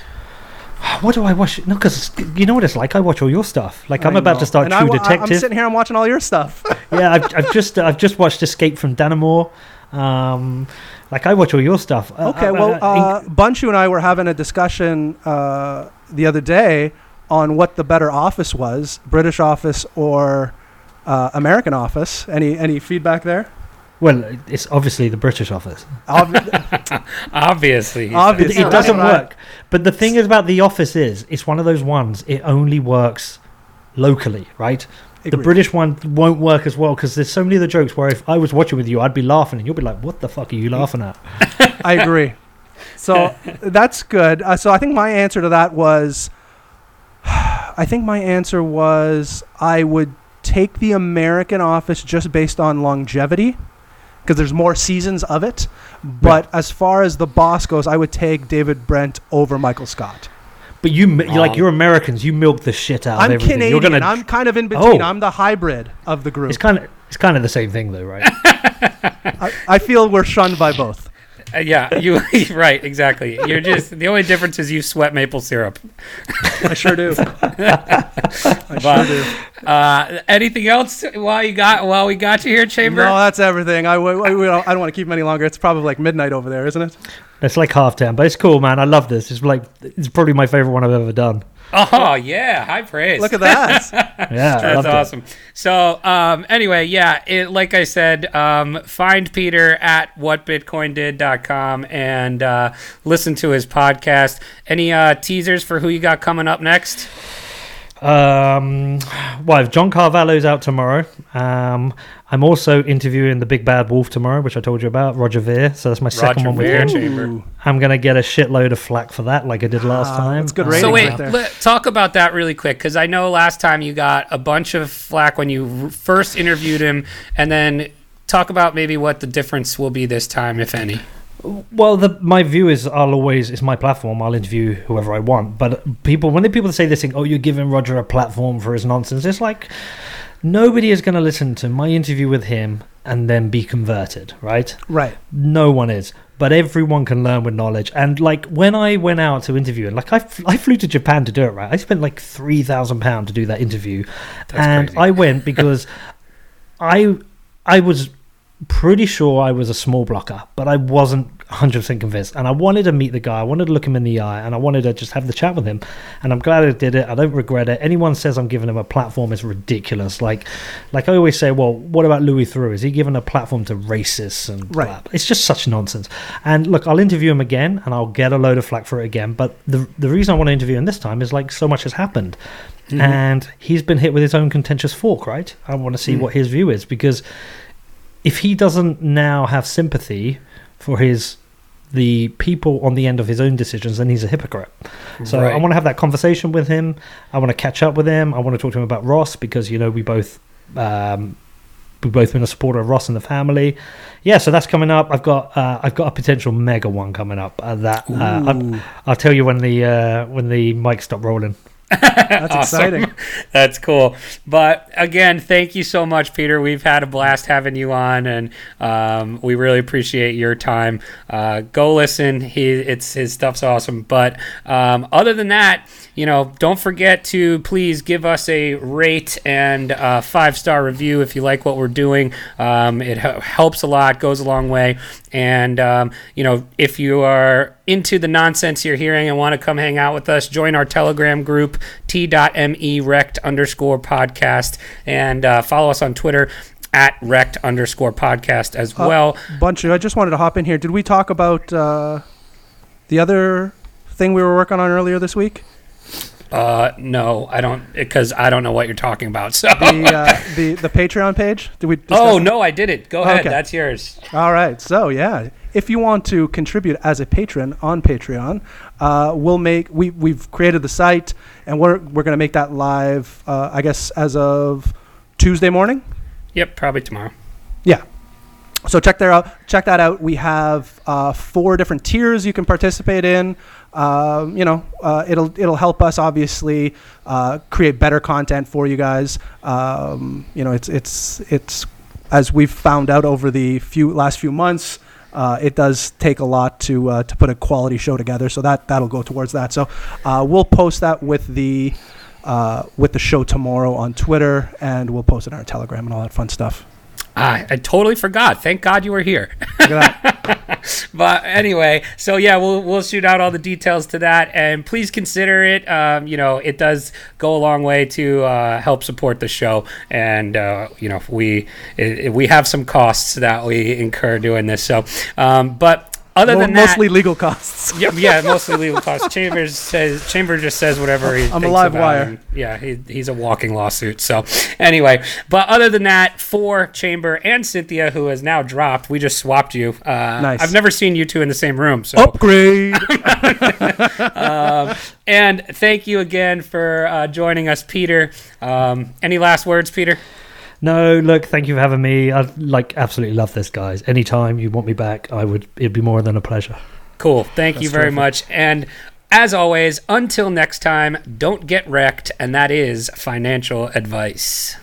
What do I watch? No, because you know what it's like. I watch all your stuff. Like I'm I about know. to start and I True wa- I- I'm sitting here. I'm watching all your stuff. yeah, I've, I've just I've just watched Escape from Dannemora. Um, like I watch all your stuff. Uh, okay, uh, well, uh, uh, Bunchy and I were having a discussion uh, the other day on what the better office was, British Office or uh, American Office. Any any feedback there? well, it's obviously the British office. Obvi- Obviously. Obviously. It, it doesn't work. But the thing is about the office is it's one of those ones. It only works locally, right? The British one won't work as well because there's so many of the jokes where if I was watching with you, I'd be laughing and you'll be like, "What the fuck are you laughing at?" I agree. So that's good. Uh, so I think my answer to that was, I think my answer was I would take the American Office just based on longevity, because there's more seasons of it. But as far as the boss goes, I would take David Brent over Michael Scott. But you, like oh. you're Americans. You milk the shit out of I'm everything. Canadian. Gonna. I'm kind of in between. Oh. I'm the hybrid of the group. It's kind of it's kind of the same thing though, right? I, I feel we're shunned by both. Uh, yeah, you right, exactly. You're just the only difference is you sweat maple syrup. I sure do. I But- sure do. Uh, anything else while you got while we got you here, Chamber? No, that's everything. I, w- I, we I don't want to keep him any longer. It's probably like midnight over there, isn't it? It's like half ten, but it's cool, man. I love this. It's like it's probably my favorite one I've ever done. Oh yeah, high praise. Look at that. Yeah, That's loved it. awesome. So, um, anyway, yeah, it, like I said, um, find Peter at whatbitcoindid.com and uh, listen to his podcast. Any uh, teasers for who you got coming up next? Um, well, John Carvalho's out tomorrow. Um, I'm also interviewing the big bad wolf tomorrow, which I told you about, Roger Ver. So that's my second Roger one with Ver him. Chamber. I'm gonna get a shitload of flack for that, like I did last Ah, time. that's good Uh, ratings So wait, right there. let, talk about that really quick because I know last time you got a bunch of flack when you r- first interviewed him, and then talk about maybe what the difference will be this time, if any. Well, the, my view is I'll always it's my platform. I'll interview whoever I want. But people, when the people say this thing, oh, you're giving Roger a platform for his nonsense. It's like nobody is going to listen to my interview with him and then be converted, right? Right. No one is. But everyone can learn with knowledge. And like when I went out to interview, and like I, f- I flew to Japan to do it, right? I spent like three thousand pounds to do that interview, That's and crazy. I went because I I was pretty sure I was a small blocker, but I wasn't 100% convinced. And I wanted to meet the guy, I wanted to look him in the eye, and I wanted to just have the chat with him. And I'm glad I did it. I don't regret it. Anyone says I'm giving him a platform is ridiculous. Like, like I always say, well, what about Louis Theroux? Is he giving a platform to racists and Right. blah? It's just such nonsense. And look, I'll interview him again, and I'll get a load of flack for it again. But the the reason I want to interview him this time is like so much has happened, mm-hmm. and he's been hit with his own contentious fork. Right? I want to see mm. what his view is because if he doesn't now have sympathy for his the people on the end of his own decisions, then he's a hypocrite. So I want to have that conversation with him. I want to catch up with him. I want to talk to him about Ross because you know we both um, we both been a supporter of Ross and the family. Yeah, so that's coming up. I've got uh, I've got a potential mega one coming up. Uh, that uh, I'll, I'll tell you when the uh, when the mic stop rolling. That's Awesome. exciting. That's cool. But again, thank you so much, Peter. We've had a blast having you on, and um, we really appreciate your time. Uh, go listen. He, it's his stuff's awesome. But um, other than that, you know, don't forget to please give us a rate and a five star review if you like what we're doing. Um, it h- helps a lot, goes a long way. And um, you know, if you are into the nonsense you're hearing and want to come hang out with us, join our Telegram group, t.me rect underscore podcast, and uh, follow us on Twitter at rect underscore podcast as Uh, well. Bunch of, I just wanted to hop in here. Did we talk about uh, the other thing we were working on earlier this week? Uh, no, I don't, because I don't know what you're talking about. So, The uh, the the Patreon page. Did we? Discuss oh no, I did it. Go ahead. Okay. That's yours. All right. So yeah, if you want to contribute as a patron on Patreon, uh, we'll make we we've created the site and we're we're gonna make that live. Uh, I guess as of Tuesday morning. Yep, probably tomorrow. Yeah. So check there out. Check that out. We have uh, four different tiers you can participate in. Um, you know, uh, it'll it'll help us obviously uh, create better content for you guys. Um, you know, it's it's it's as we've found out over the few last few months. Uh, it does take a lot to uh, to put a quality show together, so that that'll go towards that. So uh, we'll post that with the with the show tomorrow on Twitter, and we'll post it on our Telegram and all that fun stuff. Ah, I totally forgot. Thank God you were here. Look at that. but anyway, so yeah, we'll we'll shoot out all the details to that, and please consider it. Um, you know, it does go a long way to uh, help support the show, and uh, you know, we it- we have some costs that we incur doing this. So, um, but other than that, mostly legal costs. yeah, yeah, mostly legal costs. Chambers says Chamber just says whatever he I'm a live wire. and, yeah, he, he's a walking lawsuit. So anyway, but other than that, for Chamber and Cynthia, who has now dropped, we just swapped you. Uh, Nice. I've never seen you two in the same room. So Upgrade. and thank you again for uh, joining us, Peter. Um, any last words, Peter? No, look, thank you for having me. I like absolutely love this, guys. Anytime you want me back, I would. It'd be more than a pleasure. Cool. Thank you very terrific. much. And as always, until next time, don't get wrecked, and that is financial advice.